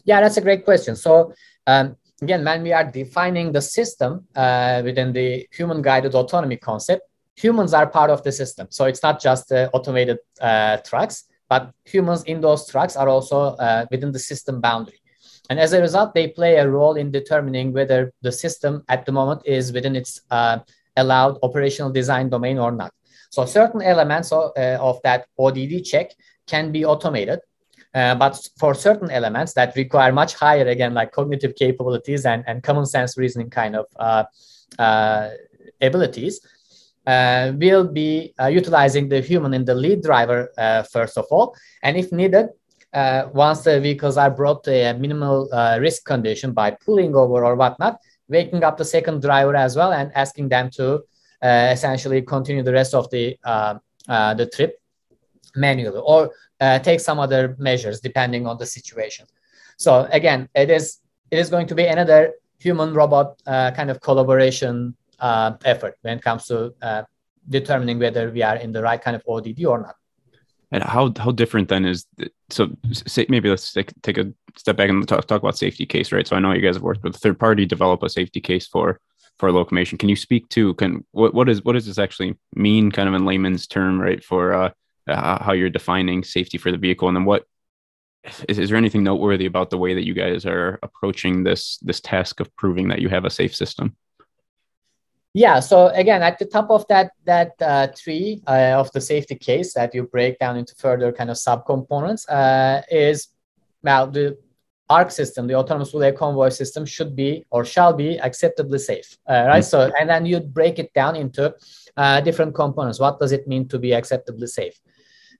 Yeah, that's a great question. So um, again, when we are defining the system uh, within the human guided autonomy concept, humans are part of the system. So it's not just the automated uh, trucks, but humans in those trucks are also uh, within the system boundary. And as a result, they play a role in determining whether the system at the moment is within its uh, allowed operational design domain or not. So certain elements of, uh, of that ODD check can be automated uh, but for certain elements that require much higher, again, like cognitive capabilities and, and common sense reasoning kind of uh, uh, abilities, uh, we'll be uh, utilizing the human in the lead driver first of all. And if needed, once the vehicles are brought to a minimal risk condition by pulling over or whatnot, waking up the second driver as well and asking them to essentially continue the rest of the the trip manually or uh, take some other measures depending on the situation. So again, it is it is going to be another human robot uh, kind of collaboration uh, effort when it comes to uh, determining whether we are in the right kind of ODD or not. And how how different then is the, so say, maybe let's take, take a step back and talk, talk about safety case, right? So I know you guys have worked with a third party develop a safety case for for Locomation. Can you speak to can what what is what does this actually mean, kind of in layman's term, right? For uh, uh, how you're defining safety for the vehicle, and then what is, is there anything noteworthy about the way that you guys are approaching this this task of proving that you have a safe system? Yeah. So again, at the top of that that uh, tree uh, of the safety case that you break down into further kind of subcomponents uh, is well the ARC system, the autonomous relay convoy system, should be or shall be acceptably safe, uh, right? Mm-hmm. So and then you break it down into uh, different components. What does it mean to be acceptably safe?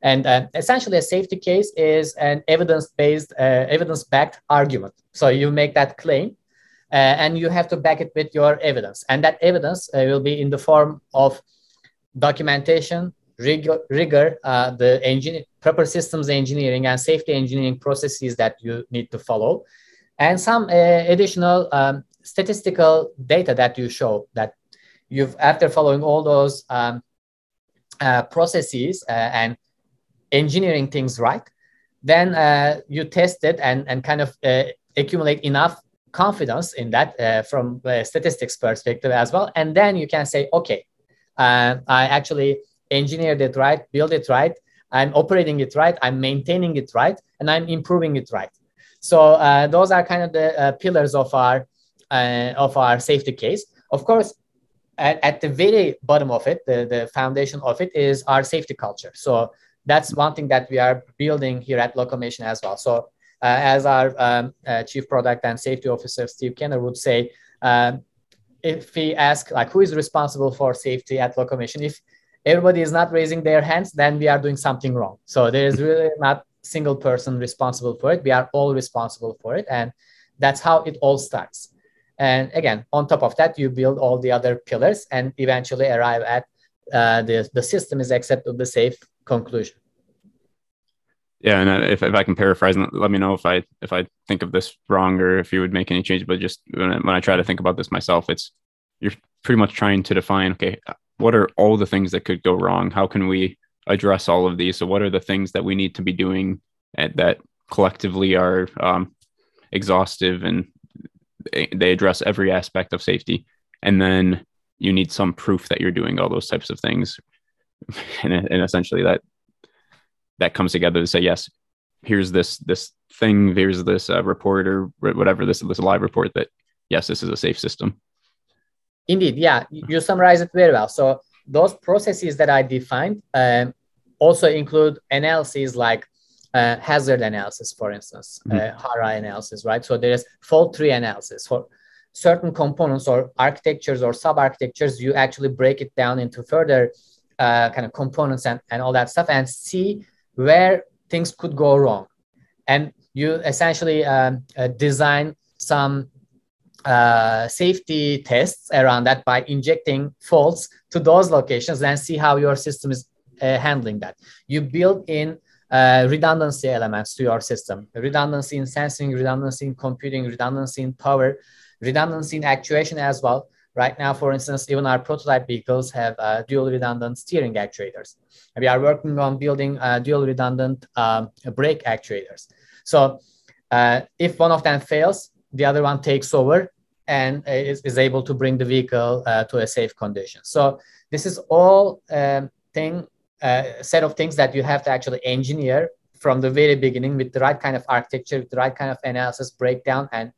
And uh, essentially, a safety case is an evidence-based, uh, evidence-backed argument. So you make that claim, uh, and you have to back it with your evidence. And that evidence uh, will be in the form of documentation, rigor, rigor uh, the engine, proper systems engineering and safety engineering processes that you need to follow, and some uh, additional um, statistical data that you show that you've after following all those um, processes and engineering things right, then uh, you test it and, and kind of uh, accumulate enough confidence in that uh, from statistics perspective as well. And then you can say, okay, uh, I actually engineered it right, build it right, I'm operating it right, I'm maintaining it right, and I'm improving it right. So uh, those are kind of the uh, pillars of our of our safety case. Of course, at, at the very bottom of it, the, the foundation of it is our safety culture. So that's one thing that we are building here at Locomation as well. So uh, as our um, uh, chief product and safety officer Steve Kenner would say, um, if we ask like who is responsible for safety at Locomation, if everybody is not raising their hands, then we are doing something wrong. So there is really not single person responsible for it. We are all responsible for it, and that's how it all starts. And again, on top of that, you build all the other pillars and eventually arrive at uh, the, the system is acceptably safe conclusion. Yeah, and if, if I can paraphrase, let me know if I if I think of this wrong or if you would make any change. But just when I, when I try to think about this myself, it's you're pretty much trying to define okay, what are all the things that could go wrong? How can we address all of these? So, what are the things that we need to be doing at, that collectively are um, exhaustive and they address every aspect of safety? And then you need some proof that you're doing all those types of things, and, and essentially that that comes together to say yes here's this this thing here's this uh, report or whatever this this live report that yes this is a safe system. Indeed. Yeah. You summarize it very well. So those processes that i defined um, also include analyses like uh, hazard analysis for instance mm-hmm. uh, HARA analysis right? So there is fault tree analysis. For certain components or architectures or sub architectures you actually break it down into further uh, kind of components and, and all that stuff and see where things could go wrong. And you essentially um, uh, design some uh, safety tests around that by injecting faults to those locations and see how your system is uh, handling that. You build in uh, redundancy elements to your system, redundancy in sensing, redundancy in computing, redundancy in power, redundancy in actuation as well. Right now, for instance, even our prototype vehicles have uh, dual redundant steering actuators. We are working on building uh, dual redundant um, brake actuators. So uh, if one of them fails, the other one takes over and is, is able to bring the vehicle uh, to a safe condition. So this is all um, thing uh, set of things that you have to actually engineer from the very beginning with the right kind of architecture, with the right kind of analysis breakdown, and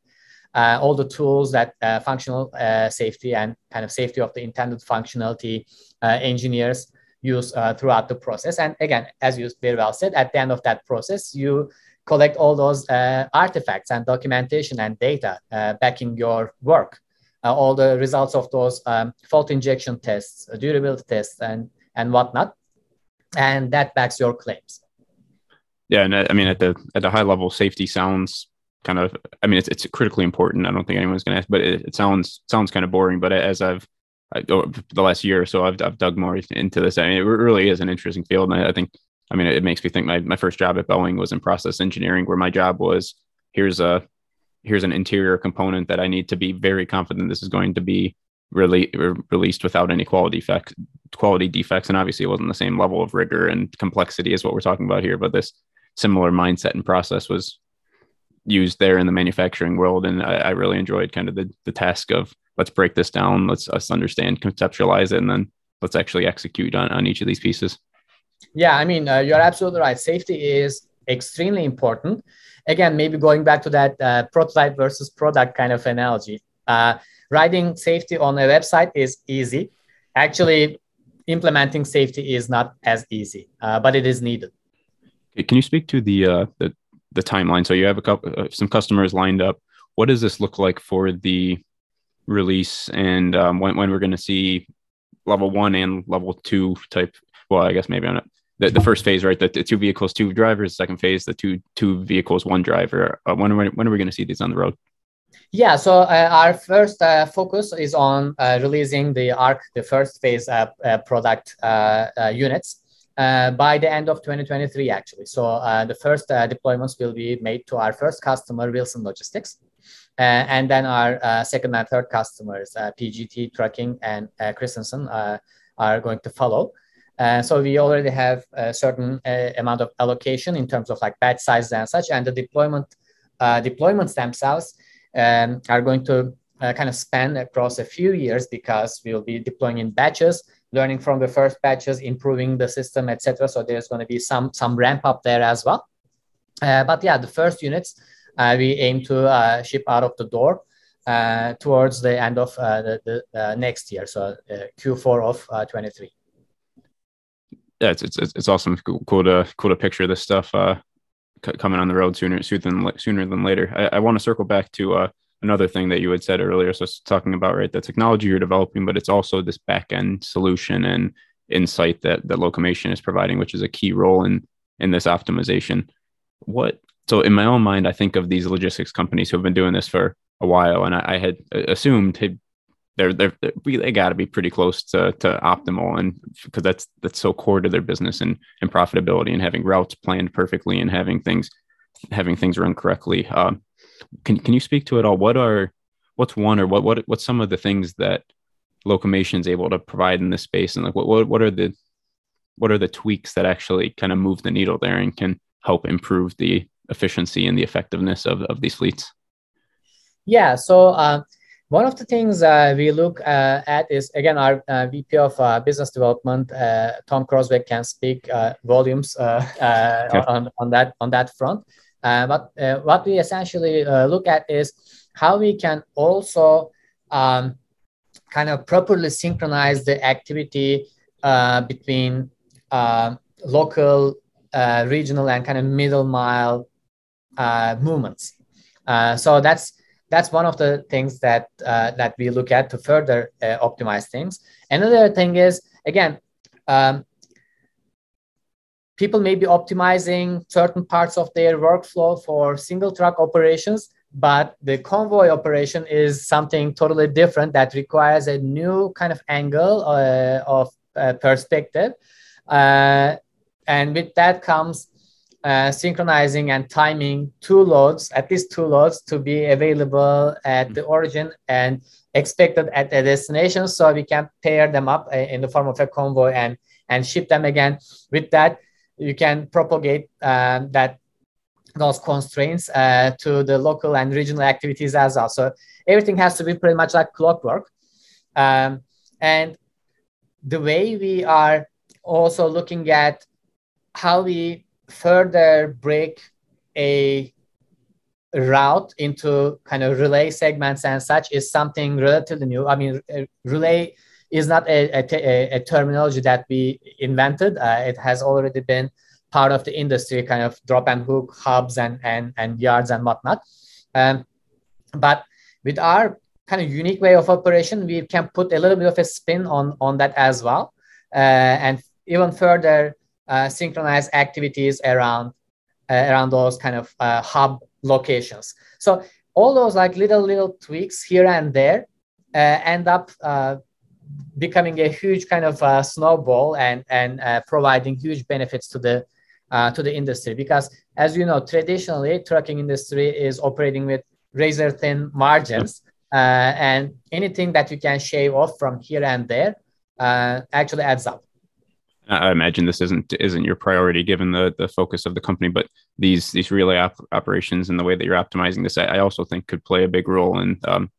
uh, all the tools that uh, functional uh, safety and kind of safety of the intended functionality uh, engineers use uh, throughout the process. And again, as you very well said, at the end of that process, you collect all those uh, artifacts and documentation and data backing your work. all the results of those um, fault injection tests, durability tests, and and whatnot, and that backs your claims. Yeah, and I mean at the at the high level, safety sounds kind of i mean it's, it's critically important. I don't think anyone's going to ask but it, it, sounds sounds kind of boring but as i've I, oh, the last year or so I've, I've dug more into this. I mean it really is an interesting field and i, I think i mean it, it, makes me think my, my first job at boeing was in process engineering where my job was here's a here's an interior component that i need to be very confident this is going to be really re- released without any quality defects quality defects and obviously it wasn't the same level of rigor and complexity as what we're talking about here but this similar mindset and process was used there in the manufacturing world. And I, I, really enjoyed kind of the, the task of let's break this down, let's us understand, conceptualize it, and then let's actually execute on, on each of these pieces. Yeah, I mean, uh, you're absolutely right. Safety is extremely important. Again, maybe going back to that uh, prototype versus product kind of analogy. Uh, writing safety on a website is easy. Actually, implementing safety is not as easy, uh, but it is needed. Can you speak to the uh, the the timeline. So you have a couple uh, some customers lined up. What does this look like for the release and um, when when we're going to see level one and level two type? Well, I guess maybe it. The, the first phase, right? The, the two vehicles, two drivers. Second phase, the two two vehicles, one driver. Uh, when are when are we going to see these on the road? Yeah, so uh, our first uh, focus is on uh, releasing the ARC, the first phase uh, uh, product uh, units uh, by the end of 2023, actually. So uh, the first uh, deployments will be made to our first customer, Wilson Logistics. Uh, and then our uh, second and third customers, uh, PGT Trucking and Christensen, are going to follow. so we already have a certain amount of allocation in terms of like batch sizes and such, and the deployment deployments themselves um, are going to kind of span across a few years because we'll be deploying in batches, learning from the first batches, improving the system, etc. So there's going to be some some ramp up there as well. Uh, but yeah, the first units uh, we aim to uh, ship out of the door uh, towards the end of uh, the, the next year, so Q4 of 23. Yeah, it's, it's it's awesome. Cool to cool to picture this stuff coming on the road sooner sooner than sooner than later. I, I want to circle back to another thing that you had said earlier. So talking about right the technology you're developing, but it's also this back end solution and insight that that Locomation is providing, which is a key role in in this optimization. What so in my own mind, I think of these logistics companies who have been doing this for a while, and I, I had assumed hey, they're they're, they're they got to be pretty close to to optimal, and because that's that's so core to their business and and profitability, and having routes planned perfectly, and having things having things run correctly. Um, can can you speak to it all? What are what's one or what what what's some of the things that Locomation is able to provide in this space, and like what what what are the what are the tweaks that actually kind of move the needle there and can help improve the efficiency and the effectiveness of, of these fleets? Yeah, so uh, one of the things uh, we look uh, at is again our uh, VP of uh, Business Development, uh, Tom Crosbeck, can speak volumes okay. on, on that on that front. But what we essentially look at is how we can also um, kind of properly synchronize the activity between local, regional, and kind of middle mile uh, movements. Uh, so that's that's one of the things that uh, that we look at to further uh, optimize things. Another thing is again, um, people may be optimizing certain parts of their workflow for single truck operations, but the convoy operation is something totally different that requires a new kind of angle uh, of uh, perspective. and with that comes uh, synchronizing and timing two loads, at least two loads, to be available at the origin and expected at the destination, so we can pair them up uh, in the form of a convoy and and ship them again. With that, you can propagate um, that those constraints uh, to the local and regional activities as well. So everything has to be pretty much like clockwork. Um, and the way we are also looking at how we further break a route into kind of relay segments and such is something relatively new. I mean, relay is not a, a, a terminology that we invented. Uh, it has already been part of the industry, kind of drop and hook hubs and, and, and yards and whatnot. Um, but with our kind of unique way of operation, we can put a little bit of a spin on, on that as well. Uh, and even further uh, synchronize activities around uh, around those kind of uh, hub locations. So all those like little little tweaks here and there uh, end up becoming a huge kind of uh, snowball and and providing huge benefits to the to the industry. Because as you know traditionally trucking industry is operating with razor thin margins and anything that you can shave off from here and there actually adds up. I imagine this isn't isn't your priority given the the focus of the company, but these these relay op- operations and the way that you're optimizing this, I, I also think could play a big role in um,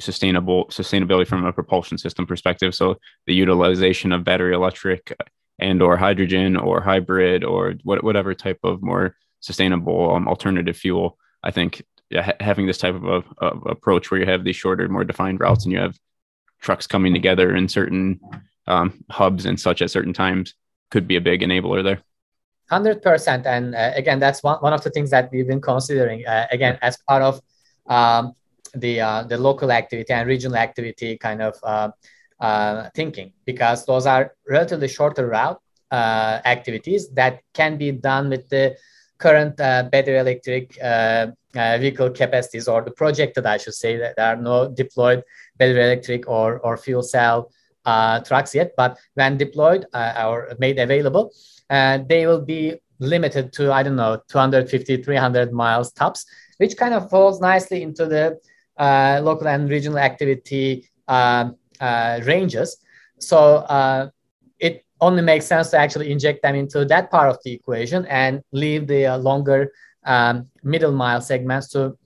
sustainable sustainability from a propulsion system perspective. So the utilization of battery electric and or hydrogen or hybrid or what, whatever type of more sustainable um, alternative fuel. I think ha- having this type of, of, of approach where you have these shorter, more defined routes and you have trucks coming together in certain um, hubs and such at certain times could be a big enabler there. 100% and uh, again that's one, one of the things that we've been considering uh, again as part of um, the uh, the local activity and regional activity kind of uh, uh, thinking. Because those are relatively shorter route uh, activities that can be done with the current battery electric vehicle capacities or the projected I should say that there are no deployed battery electric or, or fuel cell uh, trucks yet, but when deployed uh, or made available, uh, they will be limited to, I don't know, 250, 300 miles tops, which kind of falls nicely into the uh, local and regional activity um, uh, ranges. So uh, it only makes sense to actually inject them into that part of the equation and leave the longer um, middle mile segments to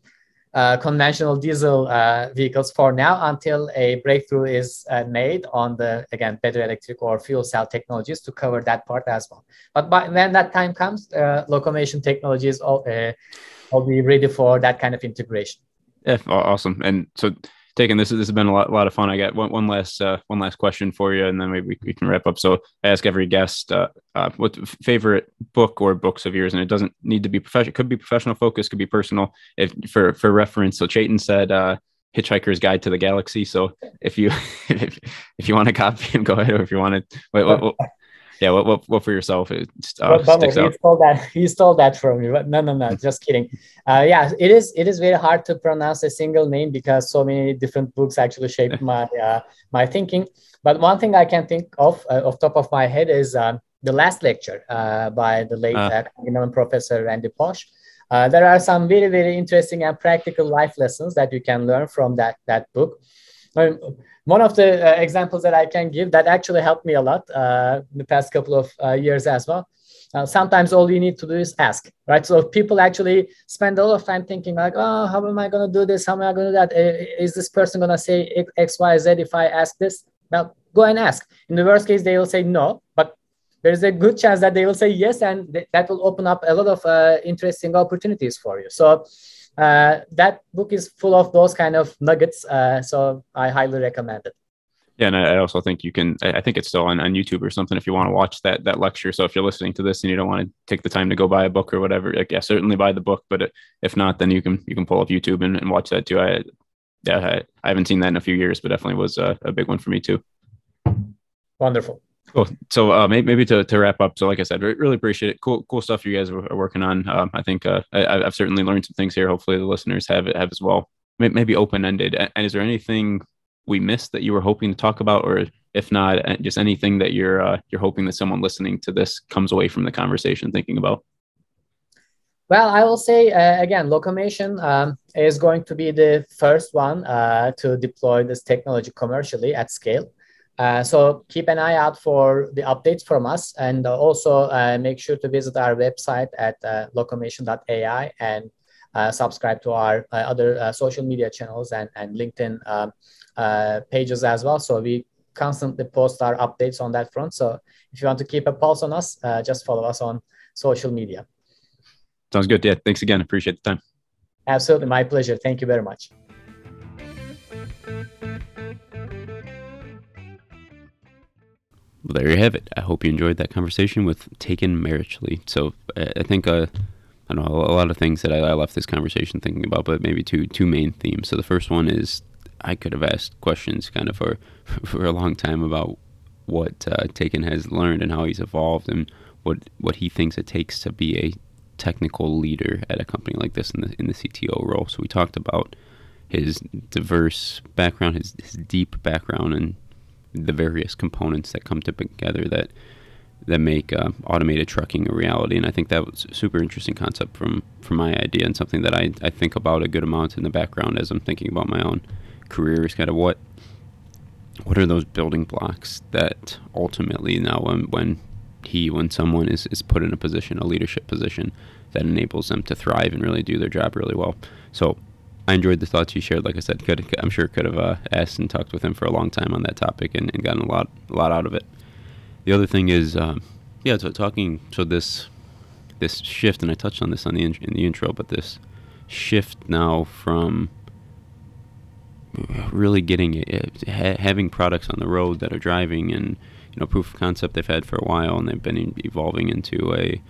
uh, conventional diesel uh, vehicles for now until a breakthrough is uh, made on the again battery electric or fuel cell technologies to cover that part as well. But by, when that time comes, uh, Locomation technologies all, uh, will be ready for that kind of integration. Yeah, awesome. And so taking this. This has been a lot, a lot of fun. I got one, one last uh, one last question for you, and then maybe we, we can wrap up. So I ask every guest uh, uh, what favorite book or books of yours, and it doesn't need to be professional. It could be professional focus, could be personal. If for for reference, so Çetin said. Uh, Hitchhiker's Guide to the Galaxy. So if you if, if you want to copy him, go ahead. Or if you want to, wait, what, what, yeah, what, what, what for yourself? It uh, sticks he stole that. You stole that from me. But no, no, no. Just kidding. Uh, yeah, it is. It is very hard to pronounce a single name because so many different books actually shaped my uh, my thinking. But one thing I can think of uh, off top of my head is um, the last lecture uh, by the late uh. uh professor Randy Pausch. Uh, there are some very very interesting and practical life lessons that you can learn from that that book. One of the uh, examples that I can give that actually helped me a lot uh, in the past couple of uh, years as well. Uh, sometimes all you need to do is ask, right? So people actually spend a lot of time thinking like, oh, how am I going to do this? How am I going to do that? Is this person going to say X, Y, Z if I ask this? Well, go and ask. In the worst case, they will say no, but there's a good chance that they will say yes, and th- that will open up a lot of uh, interesting opportunities for you. So uh, that book is full of those kind of nuggets. Uh, so I highly recommend it. Yeah, and I also think you can. I think it's still on, on YouTube or something if you want to watch that that lecture. So if you're listening to this and you don't want to take the time to go buy a book or whatever, like, yeah, certainly buy the book. But if not, then you can you can pull up YouTube and, and watch that too. I yeah, I, I, haven't seen that in a few years, but definitely was a, a big one for me too. Wonderful. Cool. So uh, maybe, maybe to, to wrap up. So like I said, really appreciate it. Cool, cool stuff you guys are working on. Um, I think uh, I, have certainly learned some things here. Hopefully the listeners have have as well. Maybe open ended. And is there anything we missed that you were hoping to talk about, or if not, just anything that you're uh, you're hoping that someone listening to this comes away from the conversation thinking about? Well, I will say uh, again, Locomation um, is going to be the first one uh, to deploy this technology commercially at scale. Uh, so keep an eye out for the updates from us and uh, also uh, make sure to visit our website at uh, locomation.ai and uh, subscribe to our uh, other social media channels and, and LinkedIn um, pages as well. So we constantly post our updates on that front. So if you want to keep a pulse on us, just follow us on social media. Sounds good. Yeah. Thanks again. Appreciate the time. Absolutely. My pleasure. Thank you very much. Well, there you have it. I hope you enjoyed that conversation with Tekin Meriçli. So I think uh, I know a lot of things that I, I, left this conversation thinking about, but maybe two two main themes. So the first one is I could have asked questions kind of for for a long time about what uh, Tekin has learned and how he's evolved and what what he thinks it takes to be a technical leader at a company like this in the in the CTO role. So we talked about his diverse background, his, his deep background, and the various components that come together that that make uh, automated trucking a reality. And I think that was a super interesting concept from from my idea and something that I, I think about a good amount in the background as I'm thinking about my own career is kind of what what are those building blocks that ultimately now when when he when someone is, is put in a position a leadership position that enables them to thrive and really do their job really well so I enjoyed the thoughts you shared. Like I said, could I'm sure could have uh, asked and talked with him for a long time on that topic and, and gotten a lot a lot out of it. The other thing is, um, yeah, so talking so this this shift, and I touched on this on the in, in the intro, but this shift now from really getting it, ha- having products on the road that are driving and you know proof of concept they've had for a while, and they've been evolving into a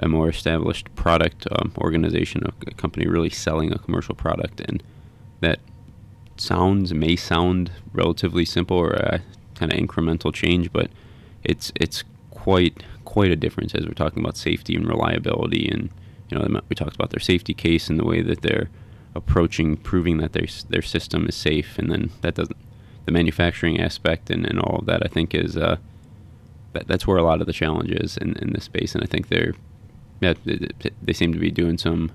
a more established product um, organization, a, a, company really selling a commercial product, and that sounds may sound relatively simple or a kind of incremental change, but it's it's quite quite a difference as we're talking about safety and reliability, and you know we talked about their safety case and the way that they're approaching proving that their their system is safe, and then that doesn't the manufacturing aspect and, and all of that I think is uh, that, that's where a lot of the challenge is in, in this space, and I think they're yeah, they, seem to be doing some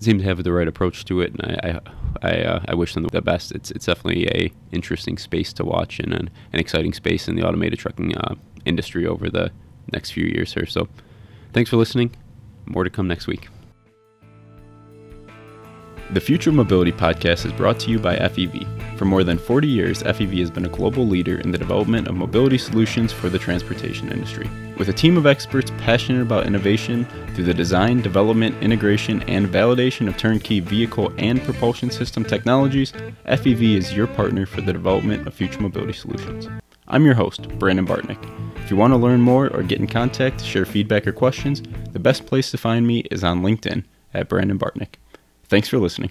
seem to have the right approach to it, and I I, I, uh, I, wish them the best. It's it's definitely a interesting space to watch and an, an exciting space in the automated trucking uh, industry over the next few years here. So, thanks for listening. More to come next week. The Future Mobility Podcast is brought to you by FEV. For more than 40 years, FEV has been a global leader in the development of mobility solutions for the transportation industry. With a team of experts passionate about innovation through the design, development, integration, and validation of turnkey vehicle and propulsion system technologies, FEV is your partner for the development of future mobility solutions. I'm your host, Brandon Bartneck. If you want to learn more or get in contact, share feedback or questions, the best place to find me is on LinkedIn at Brandon Bartneck. Thanks for listening.